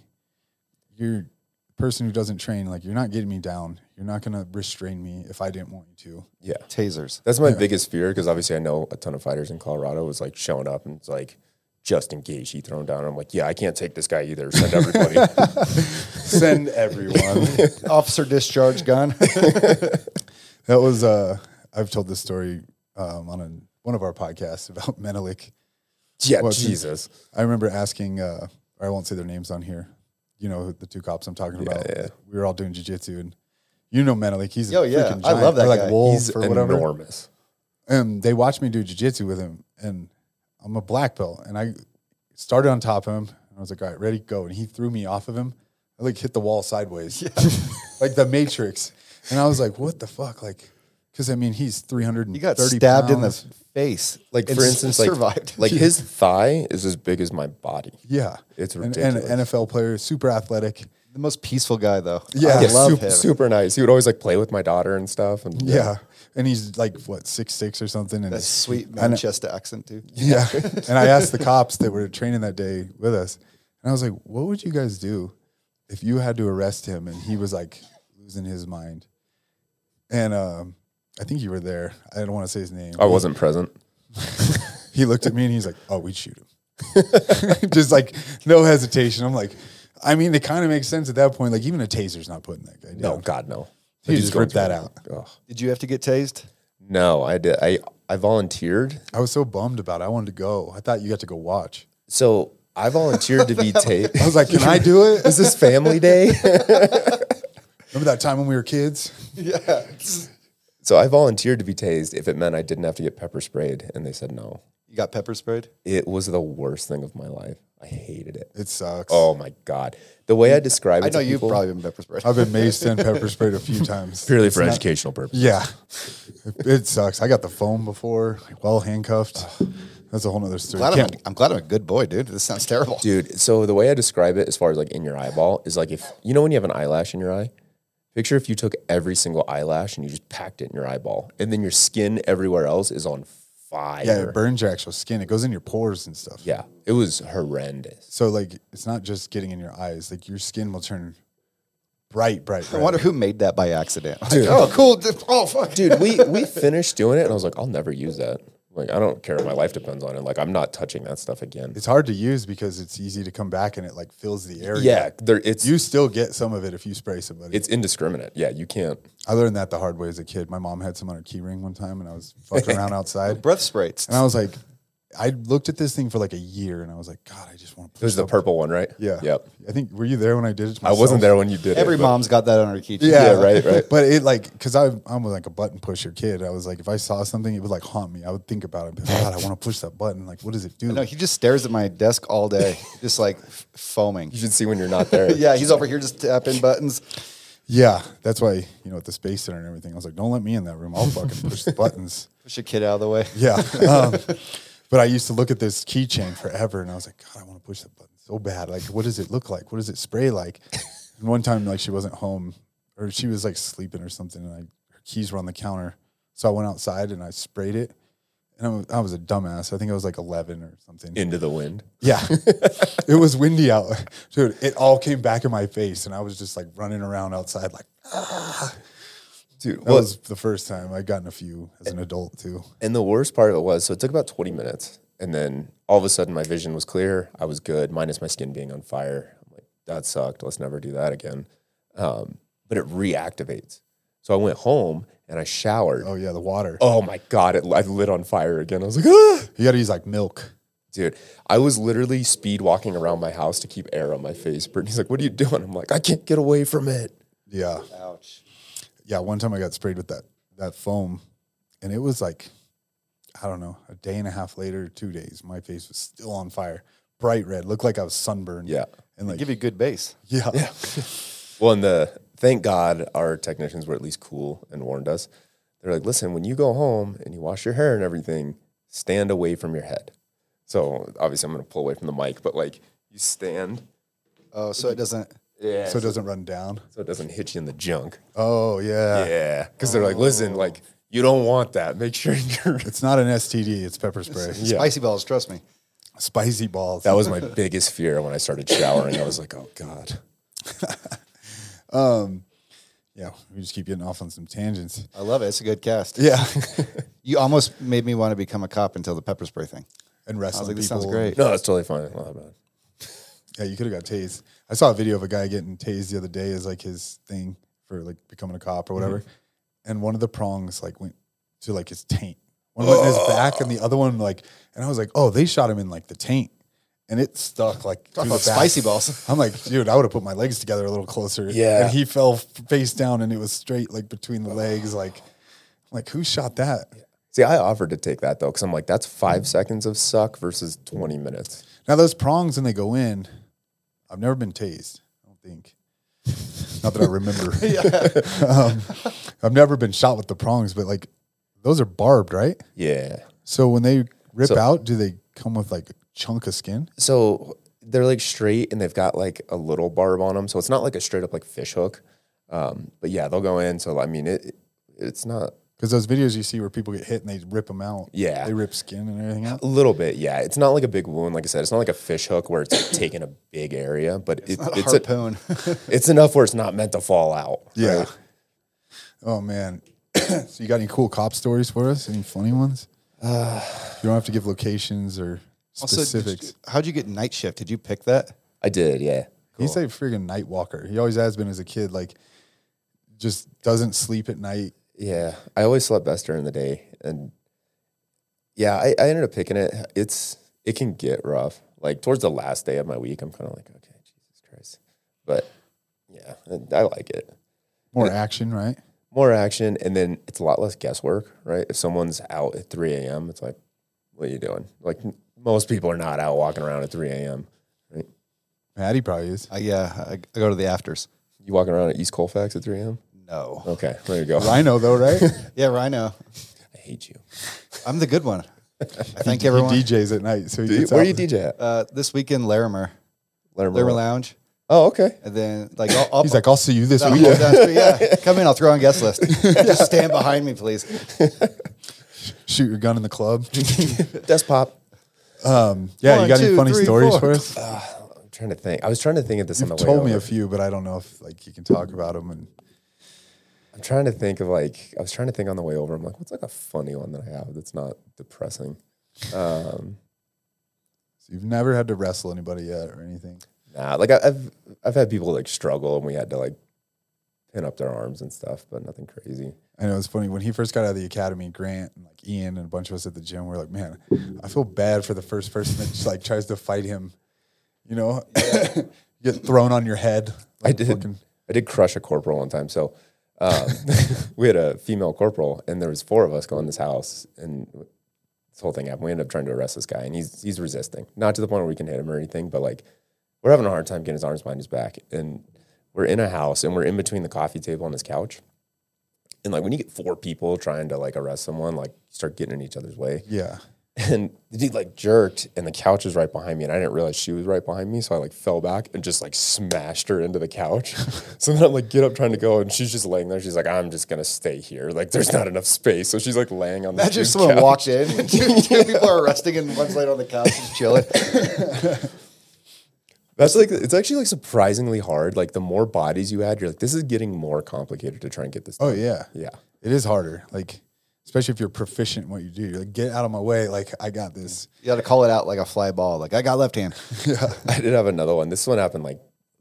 You're the person who doesn't train. Like you're not getting me down. You're not gonna restrain me if I didn't want you to. yeah. Tasers. That's my biggest fear because obviously I know a ton of fighters in Colorado was like showing up and it's like just in case he thrown down. I'm like, yeah, I can't take this guy either. Send everybody. Send everyone. Officer discharge gun. that was. uh I've told this story um, on a, one of our podcasts about Menelik. yeah, Well, Jesus. I remember asking, uh, I won't say their names on here. You know the two cops I'm talking about. yeah. We were all doing jujitsu, and you know Menelik. He's a Yo, yeah. freaking I love that or like guy. wolf He's or whatever. enormous. and they watched me do jujitsu with him, and I'm a black belt, and I started on top of him, and I was like, "All right, ready, go!" And he threw me off of him. I like hit the wall sideways, like the Matrix, and I was like, "What the fuck?" Like, because I mean, he's 330 You got stabbed in the pounds. face. Like and for s- instance, like survived. like his thigh is as big as my body. Yeah, It's And- and, ridiculous. NFL player, super athletic. the most peaceful guy, though. Yeah. I love super, him. super nice. He would always like play with my daughter and stuff. And Yeah. And he's like what six six or something, and That sweet and- Manchester accent, too. Yeah. and I asked the cops that were training that day with us, and I was like, what would you guys do if you had to arrest him and he was like losing his mind? And um, I think you were there. I don't want to say his name. I wasn't present. He looked at me and he's like, oh, we'd shoot him. Just like no hesitation. I'm like, I mean, it kind of makes sense at that point. Like even a taser's not putting that guy down. No, God, no. He just going ripped that out. Ugh. Did you have to get tased? No, I did. I I volunteered. I was so bummed about it. I wanted to go. I thought you got to go watch. So I volunteered to be taped. I was like, can I do it? Is this family day? Remember that time when we were kids? Yeah. So I volunteered to be tased if it meant I didn't have to get pepper sprayed, and they said no. You got pepper sprayed? It was the worst thing of my life. I hated it. It sucks. Oh my god, the way I describe it. I know to you've people, probably been pepper sprayed. I've been maced and pepper sprayed a few times. purely It's for not- educational purposes. Yeah, it, it sucks. I got the foam before, well handcuffed. That's a whole nother story. Glad I'm, a, I'm, glad I'm a good boy, dude. This sounds terrible. Dude, so the way I describe it as far as like in your eyeball is like if you know when you have an eyelash in your eye, picture if you took every single eyelash and you just packed it in your eyeball, and then your skin everywhere else is on fire. yeah, it burns your actual skin. It goes in your pores and stuff. Yeah, it was horrendous. So like, it's not just getting in your eyes. Like your skin will turn bright, bright. I wonder who made that by accident. Like, oh, cool. Oh, fuck. Dude, we we finished doing it, and I was like, I'll never use that. Like, I don't care. if My life depends on it. Like, I'm not touching that stuff again. It's hard to use because it's easy to come back and it like fills the area. Yeah, there. It's You still get some of it if you spray somebody. it's indiscriminate. Yeah, you can't. I learned that the hard way as a kid. My mom had some on her key ring one time and I was fucking around outside. Breath sprays. And I was like, I looked at this thing for like a year and I was like, God, I just want to push It was the purple one, right? Yeah. Yep. I think, were you there when I did it? I wasn't there when you did Every it. Every mom's got that on her keychain. Yeah, Yeah, right, right. But it like, cause I, I'm like a button pusher kid. I was like, if I saw something, it would like haunt me. I would think about it. But God, I want to push that button. Like, what does it do? No, he just stares at my desk all day, just like foaming. You should see when you're not there. Yeah, he's over here just tapping buttons. Yeah, that's why you know at the space center and everything. I was like, don't let me in that room. I'll fucking push the buttons. Push your kid out of the way. Yeah. Um, but I used to look at this keychain forever, and I was like, God, I want to push that button so bad. Like, what does it look like? What does it spray like? And one time, like, she wasn't home, or she was like sleeping or something, and I, her keys were on the counter. So I went outside and I sprayed it. And I was, I was a dumbass. I think I was like 11 or something. Into the wind. Yeah. it was windy out. Dude, it all came back in my face. And I was just like running around outside, like, ah. Dude, that well, was the first time I'd gotten a few as an adult, too. And the worst part of it was, so it took about 20 minutes. And then all of a sudden, my vision was clear. I was good, minus my skin being on fire. I'm like, that sucked. Let's never do that again. Um, but it reactivates. So I went home and I showered. Oh, yeah, the water. Oh my God, it I lit on fire again. I was like, ah! You got to use like milk. Dude, I was literally speed walking around my house to keep air on my face. Brittany's like, what are you doing? I'm like, I can't get away from it. Yeah. Ouch. Yeah. One time I got sprayed with that, that foam, and it was like, I don't know, a day and a half later, two days, my face was still on fire, bright red, looked like I was sunburned. Yeah. And like, Give you good base. yeah. Well, and the thank God our technicians were at least cool and warned us. They're like, listen, when you go home and you wash your hair and everything, stand away from your head. So obviously, I'm going to pull away from the mic, but like you stand, Oh, so it doesn't. Yeah, So it doesn't run down. so it doesn't hit you in the junk. Oh, yeah. Yeah, because they're like, listen, like you don't want that. Make sure you're. It's not an STD, it's pepper spray. Spicy balls, trust me. Spicy balls. That was my biggest fear when I started showering. I was like, oh god. Um, yeah. We just keep getting off on some tangents. I love it. It's a good cast. Yeah. You almost made me want to become a cop until the pepper spray thing. and I wrestling was like, this people. sounds great. No, that's totally fine. Not bad. Yeah, you could have got tased. I saw a video of a guy getting tased the other day as like his thing for like becoming a cop or whatever. Mm-hmm. And one of the prongs like went to like his taint. One went in his back and the other one like and I was like, oh, they shot him in like the taint. And it stuck like Talk about spicy balls. I'm like, dude, I would have put my legs together a little closer. Yeah. And he fell face down and it was straight like between the legs. Like, I'm like, who shot that? See, I offered to take that though, because I'm like, that's five mm. seconds of suck versus 20 minutes. Now those prongs when they go in, I've never been tased. I don't think. Not that I remember. um, I've never been shot with the prongs, but like those are barbed, right? Yeah. So when they rip So- out, do they come with like a chunk of skin? So they're like straight and they've got like a little barb on them. So it's not like a straight up like fish hook. Um, but yeah, they'll go in. So I mean, it it's not Because those videos you see where people get hit and they rip them out. Yeah. They rip skin and everything out. a little bit. Yeah, it's not like a big wound. Like I said, it's not like a fish hook where it's like taking a big area, but it, Not a it's a, harpoon. it's enough where it's not meant to fall out. Yeah. right? Oh man. so you got any cool cop stories for us? Any funny ones? Uh, you don't have to give locations or Also, you- specifics. how'd you get night shift? Did you pick that? I did. Yeah. He's a friggin' night walker. He always has been as a kid. Like, just doesn't sleep at night. Yeah, I always slept best during the day, and yeah, I, I ended up picking it. It's it can get rough. Like towards the last day of my week, I'm kind of like, okay, Jesus Christ, but yeah, I like it. More action, right? More action, and then it's a lot less guesswork, right? If someone's out at 3 a.m., it's like, what are you doing? Like most people are not out walking around at 3 a.m. Right? Maddie probably is. Uh, yeah, I, I go to the afters. You walking around at East Colfax at 3 a.m. No. Okay, there you go. Rhino though, right? Yeah, Rhino. I hate you. I'm the good one. I thank he everyone. DJs at night, so he you- gets Where out. do you DJ at? Uh, this weekend, Larimer, 'em Larimer. Lounge, Oh, okay. and then like I'll, I'll, He's like, I'll see you this I'll week. go down the street, yeah, come in. I'll throw on guest list. Just stand behind me, please. Shoot your gun in the club. Desk pop. yeah, One, you got any funny three, stories four. for us? I'm trying to think. I was trying to think of this You've on the told me a few, but I don't know if like you can talk about them. And I'm trying to think of like I was trying to think on the way over. I'm like, what's like a funny one that I have that's not depressing? Um, so you've never had to wrestle anybody yet or anything. nah, like I, I've I've had people like struggle and we had to like pin up their arms and stuff, but nothing crazy. I know it's funny when he first got out of the academy. Grant and like Ian and a bunch of us at the gym. We're like, man, I feel bad for the first person that just like tries to fight him. You know, you get thrown on your head. I did. fucking- I did crush a corporal one time. So um, we had a female corporal, and there was four of us going this house, and this whole thing happened. We ended up trying to arrest this guy, and he's he's resisting, not to the point where we can hit him or anything, but like we're having a hard time getting his arms behind his back, and we're in a house and we're in between the coffee table and this couch. And like when you get four people trying to like arrest someone, like start getting in each other's way. Yeah. And the dude like jerked and the couch was right behind me and I didn't realize she was right behind me. So I like fell back and just like smashed her into the couch. so then I'm like, get up trying to go. And she's just laying there. She's like, I'm just gonna stay here. Like there's not enough space. So she's like laying on the Imagine if someone couch. walked in, two, two people are resting, and one's laying on the couch just chilling. That's like it's actually like surprisingly hard. Like the more bodies you add, you're like, this is getting more complicated to try and get this. Oh done. yeah. yeah. It is harder. Like, especially if you're proficient in what you do. You're like, get out of my way. Like, I got this. You got to call it out like a fly ball. Like I got left hand. yeah. I did have another one. This one happened like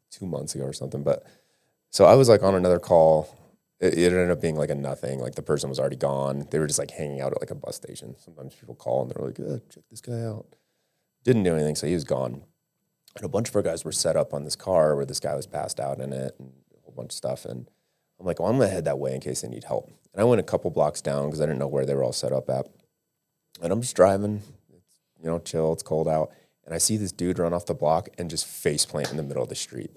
two months ago or something. But so I was like on another call. It, it ended up being like a nothing. Like the person was already gone. They were just like hanging out at like a bus station. Sometimes people call and they're like, "Uh, check this guy out. Didn't do anything, so he was gone. And a bunch of our guys were set up on this car where this guy was passed out in it and a whole bunch of stuff. And I'm like, well, I'm gonna head that way in case they need help. And I went a couple blocks down because I didn't know where they were all set up at. And I'm just driving, it's, you know, chill, it's cold out. And I see this dude run off the block and just face plant in the middle of the street.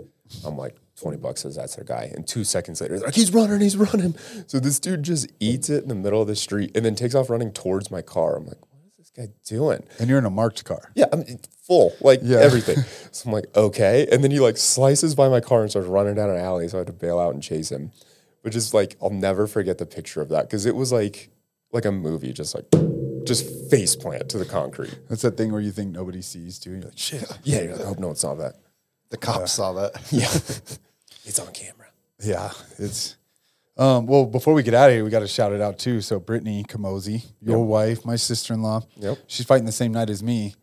I'm like, 20 bucks says that's their guy. And two seconds later, like, he's running, he's running. So this dude just eats it in the middle of the street and then takes off running towards my car. I'm like, what is this guy doing? And you're in a marked car. Yeah, I'm full, like Yeah. everything. So I'm like, okay. And then he like slices by my car and starts running down an alley. So I had to bail out and chase him. But is like, I'll never forget the picture of that because it was like, like a movie, just like, just face plant to the concrete. That's that thing where you think nobody sees too. You're like, shit. Yeah, you're like, I hope no one saw that. The cops saw that. Yeah, it's on camera. Yeah, it's. Um, well, before we get out of here, we got to shout it out too. So, Brittany Camozzi, your wife, my sister in law, Yep. she's fighting the same night as me,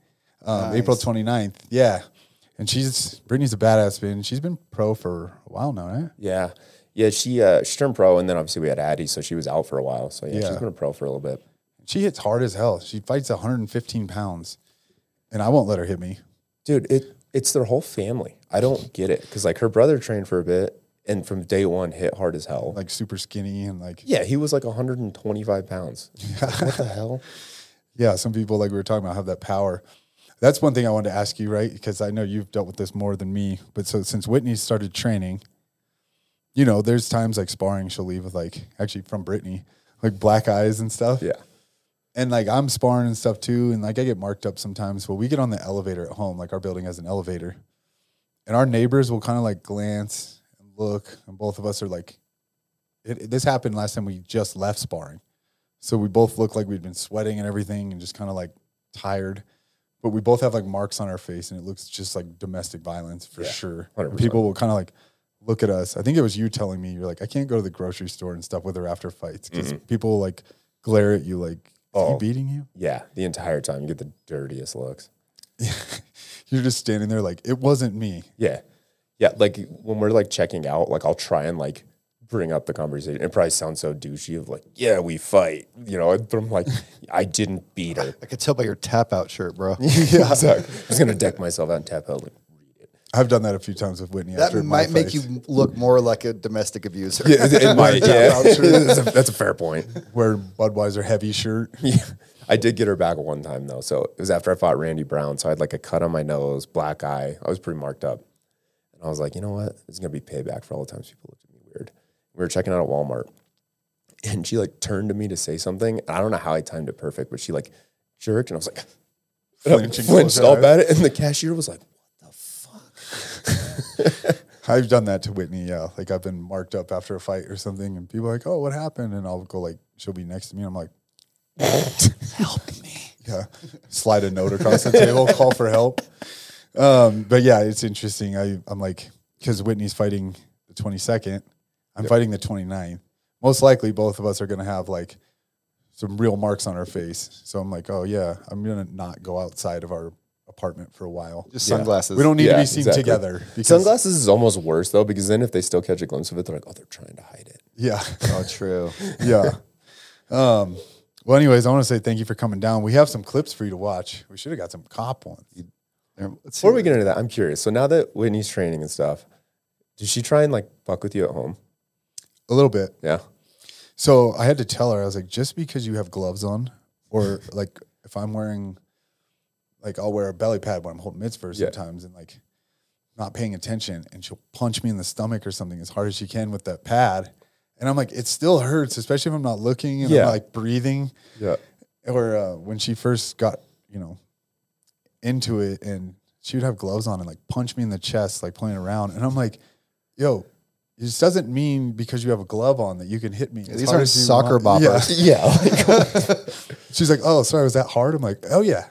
um, April 29th. Yeah. And she's, Brittany's a badass, man. She's been pro for a while now, right? Yeah, yeah. She uh, she turned pro, and then obviously we had Addie, so she was out for a while. So yeah, Yeah. she's been a pro for a little bit. She hits hard as hell. She fights 115 pounds, and I won't let her hit me. dude it it's their whole family i don't get it because like her brother trained for a bit and from day one hit hard as hell Like super skinny and like, yeah he was like 125 pounds Like, what the hell yeah, some people like we were talking about have that power. That's one thing I wanted to ask you, right? Because I know you've dealt with this more than me. But so since Whitney started training, you know, there's times like sparring, she'll leave with like actually from Brittany, like black eyes and stuff. yeah And like I'm sparring and stuff too. And like I get marked up sometimes. But we get on the elevator at home, like our building has an elevator. And our neighbors will kind of like glance and look. And both of us are like, it, it- this happened last time we just left sparring. So we both look like we'd been sweating and everything and just kind of like tired. But we both have like marks on our face and it looks just like domestic violence for Yeah, sure. People will kind of like look at us. I think it was you telling me, you're like, I can't go to the grocery store and stuff with her after fights because people like glare at you like, is he Mm-hmm. Oh. beating you? yeah the entire time you get the dirtiest looks You're just standing there like, it wasn't me. yeah yeah like when we're like checking out like i'll try and like bring up the conversation it probably sounds so douchey of like yeah we fight you know but i'm like i didn't beat her I could tell by your tap out shirt, bro. yeah exactly. i was gonna deck myself out and tap out like read it I've done that a few times with Whitney. That after my might make fights, you look more like a domestic abuser. yeah, it, it might yeah that's, a, that's a fair point wear Budweiser heavy shirt. Yeah. I did get her back one time though. So it was after I fought Randy Brown. So I had like a cut on my nose, black eye. I was pretty marked up. And I was like, you know what? It's gonna be payback for all the times people looked at me weird. We were checking out at Walmart. And she like turned to me to say something. And I don't know how I timed it perfect, but she like jerked and I was like and I Flinching, flinched close your up at it. And the cashier was like, what the fuck? I've done that to Whitney. Yeah, like I've been marked up after a fight or something, and people are like, "Oh, what happened?" And I'll go like, she'll be next to me. And I'm like, "Help me!" Yeah, slide a note across the table, call for help. Um, but yeah, it's interesting. I I'm like, because Whitney's fighting the 22nd, I'm fighting the 29th. Most likely, both of us are gonna have like some real marks on our face. So I'm like, oh yeah, I'm gonna not go outside of our apartment for a while. Just sunglasses. We don't need to be seen exactly. together. Because, Sunglasses is almost worse though, because then if they still catch a glimpse of it, they're like, oh, they're trying to hide it. Yeah. Oh, true. yeah. Um, well, anyways, I want to say thank you for coming down. We have some clips for you to watch. We should have got some cop ones. There- let's Before we what- get into that, I'm curious. So now that Whitney's training and stuff, did she try and like fuck with you at home? A little bit. Yeah. So I had to tell her, I was like, just because you have gloves on, or like if I'm wearing, like I'll wear a belly pad when I'm holding mitzvahs Yeah. sometimes, and like not paying attention and she'll punch me in the stomach or something as hard as she can with that pad. And I'm like, it still hurts, especially if I'm not looking and Yeah. I'm like breathing. Yeah. Or uh, when she first got, you know, into it and she would have gloves on and like punch me in the chest, like playing around. And I'm like, yo, this doesn't mean because you have a glove on that you can hit me. as These hard aren't soccer want. Yeah. boppers. Yeah. She's like, oh, sorry, was that hard? I'm like, oh yeah.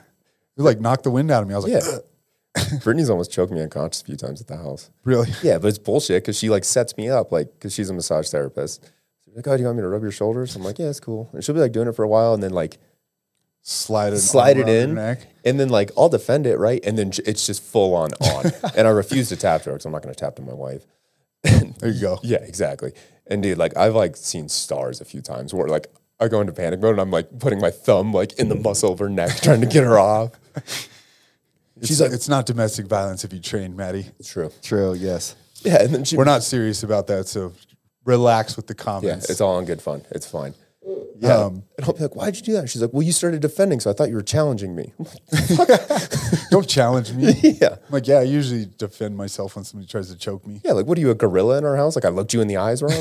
It like knocked the wind out of me. I was like, yeah. Brittany's almost choked me unconscious a few times at the house. really? Yeah, but it's bullshit because she like sets me up, like, because she's a massage therapist. She's like, oh, do you want me to rub your shoulders? I'm like, yeah, it's cool. And she'll be like doing it for a while and then like Slide it, slide it in. And then like I'll defend it, right? And then it's just full on on. and I refuse to tap to her because I'm not going to tap to my wife. There you go. Yeah, exactly. And dude, like I've like seen stars a few times where like I go into panic mode and I'm like putting my thumb like in the muscle of her neck trying to get her off. She's like, it's not domestic violence if you train, Maddie. True. True. Yes. Yeah, and then she We're not serious about that, so relax with the Yeah, comments. it's all in good fun. It's fine. Yeah. Um, and I'll be like, why'd you do that? She's like, well, you started defending, so I thought you were challenging me. Don't challenge me. yeah. I'm like, yeah, I usually defend myself when somebody tries to choke me. Yeah, like, what are you, a gorilla in our house? Like, I looked you in the eyes wrong?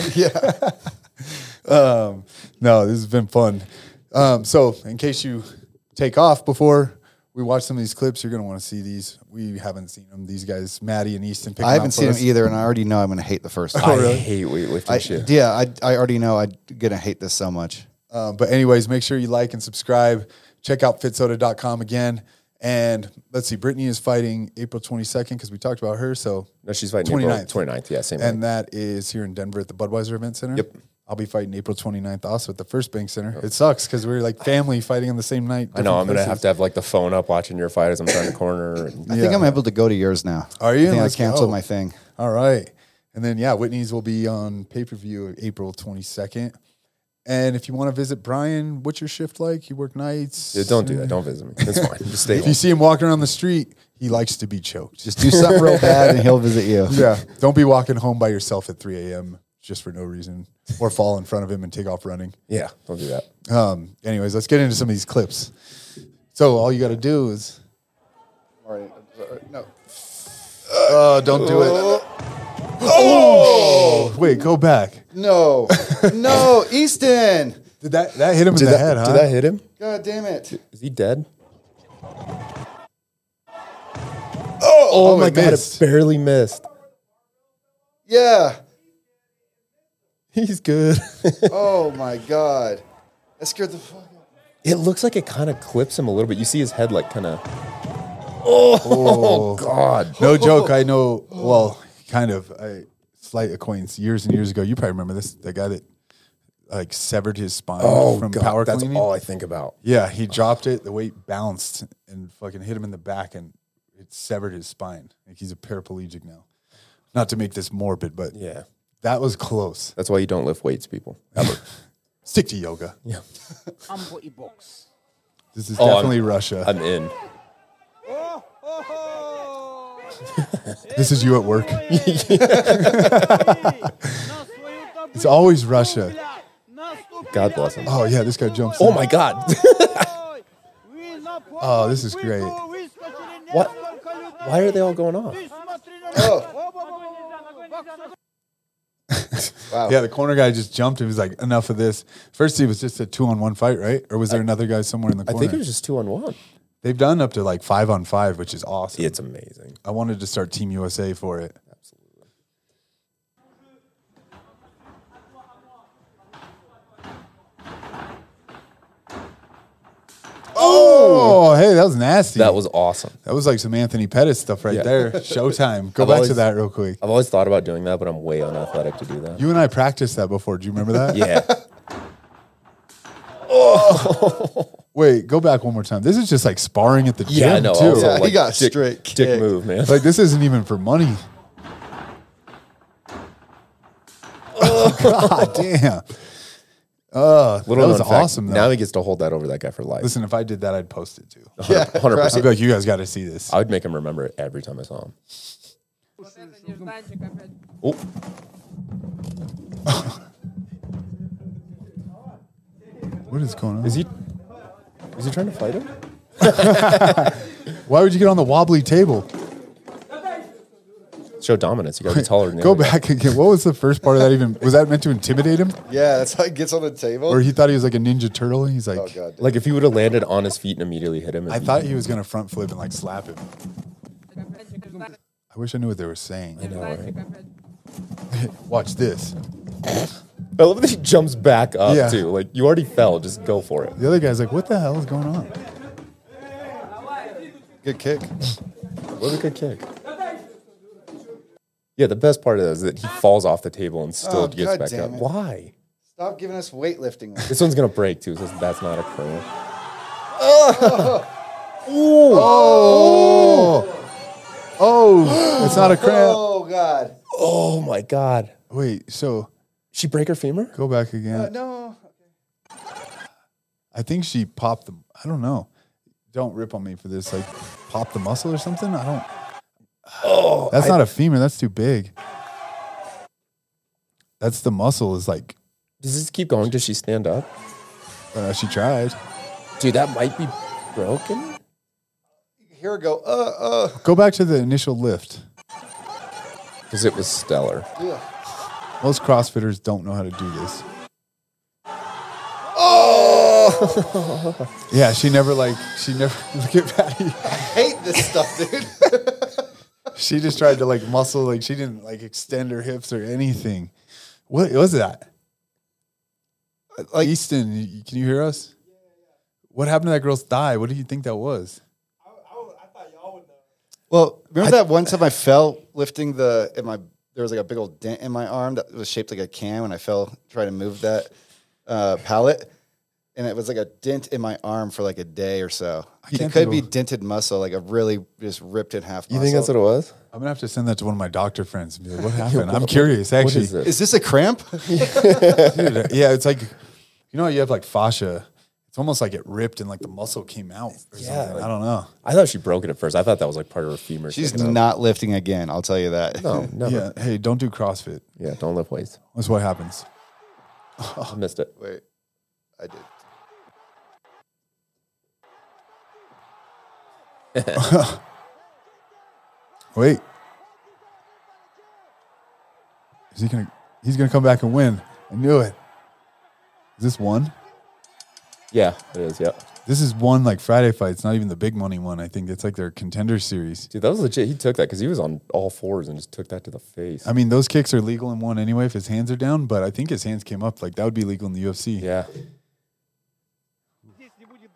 Um, no, this has been fun. Um, so, in case you take off before we watch some of these clips, you're going to want to see these. We haven't seen them. These guys, Maddie and Easton, pick I haven't out seen us. them either, and I already know I'm going to hate the first one. I hate weightlifting I, shit. yeah, I, I already know I'm going to hate this so much. Um, but anyways, make sure you like and subscribe. Check out fitsoda.com again. And let's see, Brittany is fighting April 22nd because we talked about her. So No, she's fighting 29th. April 29th. Yeah, same and night. that is here in Denver at the Budweiser Event Center. Yep. I'll be fighting April 29th also at the First Bank Center. It sucks because we're like family fighting on the same night. I know, I'm going to have to have like the phone up watching your fight as I'm trying to corner. And, I think I'm able to go to yours now. Are you? I think Let's I canceled go. my thing. All right. And then, yeah, Whitney's will be on pay per view April 22nd. And if you want to visit Brian, what's your shift like? You work nights? Yeah, don't do that. Don't visit me. It's fine. Just stay If home. you see him walking around the street, he likes to be choked. Just do something real bad, and he'll visit you. yeah. Don't be walking home by yourself at 3 a.m. just for no reason or fall in front of him and take off running. Yeah, don't do that. Um, anyways, let's get into some of these clips. So all you got to do is. All right. No. Oh, don't do it. Oh! Wait, go back. No. No. Easton. Did that that hit him in Did the that, head? Huh? did that hit him? God damn it. Is he dead? Oh, Oh, my God, missed. it barely missed. Yeah. He's good. Oh my God. That scared the fuck out. it looks like it kind of clips him a little bit. You see his head like kind of. Oh, oh God. No joke. I know. Well, kind of. I slight acquaintance years and years ago. You probably remember this. The guy that like severed his spine Oh, from God. power That's cleaning. all I think about. Yeah, he dropped it. The weight bounced and fucking hit him in the back, and it severed his spine. Like he's a paraplegic now. Not to make this morbid, but Yeah. That was close. That's why you don't lift weights, people. Ever. Stick to yoga. yeah. I'm body box. This is Oh, I'm- definitely Russia. I'm in. this is you at work. It's always Russia. God bless him. Oh yeah, this guy jumps. Oh in. my God. Oh, this is great. what? Why are they all going off? Oh. Wow. Yeah, the corner guy just jumped. He was like, "Enough of this." First, it was just a two-on-one fight, right? Or was there another guy somewhere in the corner? I think it was just two on one. They've done up to like five on five, which is awesome. It's amazing. I wanted to start Team USA for it. Oh, hey, that was nasty. That was awesome. that was like some Anthony Pettis stuff right Yeah. there. Showtime. Go I've back to that real quick. I've always thought about doing that, but I'm way unathletic to do that. You and I practiced that before. Do you remember that? Yeah. Oh. Wait, go back one more time. This is just like sparring at the Yeah, I gym know. too. Also, Yeah, he got dick, straight dick kicked. move, man. Like this isn't even for money. Oh god damn. Uh, that Little was known fact, awesome though. Now he gets to hold that over that guy for life. Listen, if I did that, I'd post it too. Yeah, Hundred I'd percent. be like, you guys got to see this. I would make him remember it every time I saw him. Oh, What is going on? is he? Is he trying to fight him? Why would you get on the wobbly table? Show dominance. You got to be taller than the Go other guy. back again. What was the first part of that even? Was that meant to intimidate him? Yeah, that's how he gets on the table. Or he thought he was like a Ninja Turtle? and He's oh, like, oh god. Like if he would have landed on his feet and immediately hit him. I thought he was going to front flip and like slap him. I wish I knew what they were saying. I know, right? Watch this. I love that he jumps back up Yeah. too. Like you already fell, just go for it. The other guy's like, what the hell is going on? Good kick. What a good kick. Yeah, the best part of that is that he falls off the table and still Oh, gets God back damn up. it. Why? Stop giving us weightlifting. This one's gonna break too. So that's not a cramp. Oh, Oh! it's not a cramp. oh god. Oh my god! Wait, so She break her femur? go back again. Uh, no. I think she popped the. I don't know. Don't rip on me for this. Like, pop the muscle or something. I don't. Oh, That's not a femur. That's too big. That's the muscle. Is like. Does this keep going? Does she stand up? Uh, she tried. Dude, that might be broken. Here we go. Uh uh. Go back to the initial lift. Because it was stellar. Ugh. Most CrossFitters don't know how to do this. Oh! Yeah, she never like she never look at Patty. I hate this stuff, dude. She just tried to like muscle like she didn't like extend her hips or anything. What was that? like Easton, can you hear us? What happened to that girl's thigh? What do you think that was? I, I, I thought y'all would know. Well, remember that one time I fell lifting the in my there was like a big old dent in my arm that was shaped like a can when I fell trying to move that uh, pallet, and it was like a dent in my arm for like a day or so. And it could be of- dented muscle, like a really just ripped in half. You think that's what it was? I'm gonna have to send that to one of my doctor friends and be like, "What happened?" I'm curious, What actually. is this? Is this a cramp? Dude, yeah, it's like you know, how you have like fascia. It's almost like it ripped and like the muscle came out. Or Yeah, something. like- I don't know. I thought she broke it at first. I thought that was like part of her femur. She's sticking out. not lifting again. I'll tell you that. No, never. Yeah, hey, don't do CrossFit. Yeah, don't lift weights. That's what happens. I missed it. Wait, I did. Wait, is he gonna? He's gonna come back and win. I knew it. Is this one? Yeah, it is. Yeah. This is one like Friday fight. It's not even the big money one. I think it's like their contender series. Dude, that was legit. He took that because he was on all fours and just took that to the face. I mean, those kicks are legal in one anyway if his hands are down, but I think his hands came up. Like that would be legal in the UFC. yeah,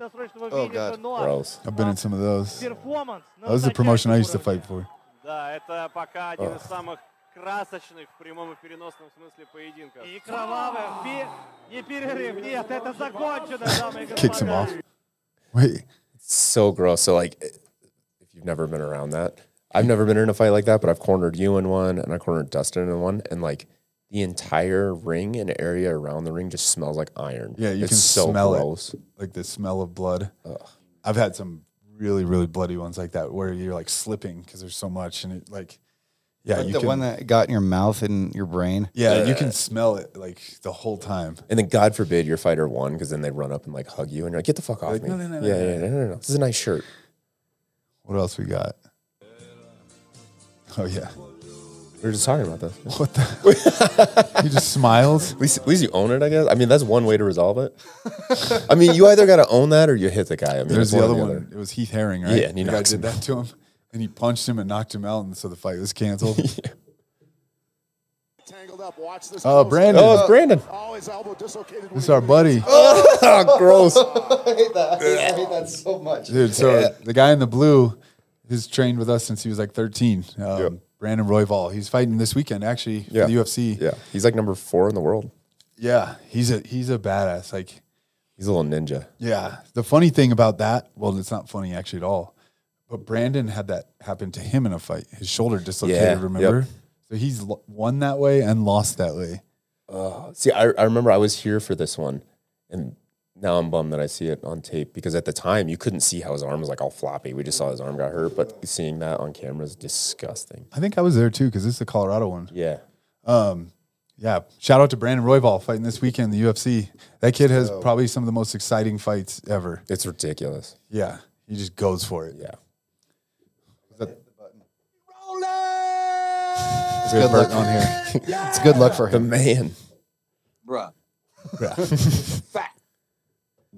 Oh, финиша, God. но gross. I've been in some of those. перформанс на That was the promotion I used to высочайшем fight for. Да, это пока один из самых красочных в прямом и переносном смысле поединков. уровне. И кровавых, пи- не перерыв, нет, это закончено, дамы и Kicks him господа. off. Wait, So gross. So like, if you've never been around that, I've never been in a fight like that, but I've cornered you in one and I cornered Dustin in one, and like the entire ring and area around the ring just smells like iron. Yeah, you it's can so smell gross. it, like the smell of blood. I've had some really, really bloody ones like that where you're like slipping because there's so much, and it like, yeah, Like you the can, one that got in your mouth and your brain. yeah, you uh, can smell it like the whole time. And then God forbid your fighter won because then they run up and like hug you and you're like, get the fuck off Like, me. no, no, no, no, yeah, no, yeah, no, no, no. This is a nice shirt. What else we got? Oh yeah, We were just talking about this. what the? he just smiles. At least, at least you own it, I guess. I mean, that's one way to resolve it. I mean, you either got to own that or you hit the guy. I mean, There's it's the other one. It was Heath Herring, right? Yeah, and he the guy did him that to him, and he punched him and knocked him out, and so the fight was canceled. Tangled up. Watch this. Oh, close. Brandon. Oh, it's Brandon. Oh, his elbow dislocated. This is our buddy, Oh, gross. I hate that. I hate that so much. dude. So the guy in the blue has trained with us since he was like 13. Um, Yep. Brandon Royval. He's fighting this weekend, actually, for Yeah. the UFC. Yeah, he's like number four in the world. Yeah, he's a he's a badass. Like, He's a little ninja. yeah. The funny thing about that, well, it's not funny actually at all. But Brandon had that happen to him in a fight. His shoulder dislocated. Yeah, remember? yep. So he's won that way and lost that way. Uh, See, I, I remember I was here for this one, and now I'm bummed that I see it on tape because at the time you couldn't see how his arm was like all floppy. We just saw his arm got hurt, but seeing that on camera is disgusting. I think I was there too because this is the Colorado one. Yeah. Um, yeah. Shout out to Brandon Royval fighting this weekend in the UFC. That kid has probably some of the most exciting fights ever. It's ridiculous. Yeah. He just goes for it. Yeah. It's good luck on here. It's good luck for him. The him. man. Bruh. Fat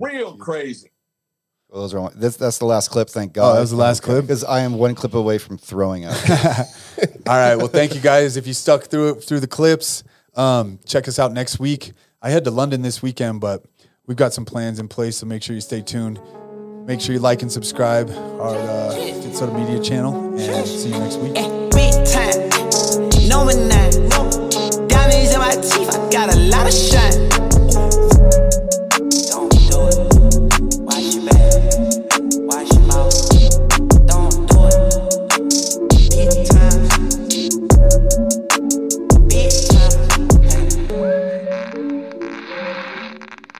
real crazy. Well, those are that's, that's the last clip. Thank God. Oh, that was the last clip because I am one clip away from throwing up. All right. Well, thank you guys. If you stuck through through the clips, um, check us out next week. I head to London this weekend, but we've got some plans in place. So make sure you stay tuned. Make sure you like and subscribe our uh, Fit Soda Media channel, and see you next week. Eh, big time, no nine, diamonds in my teeth. I got a lot of shine.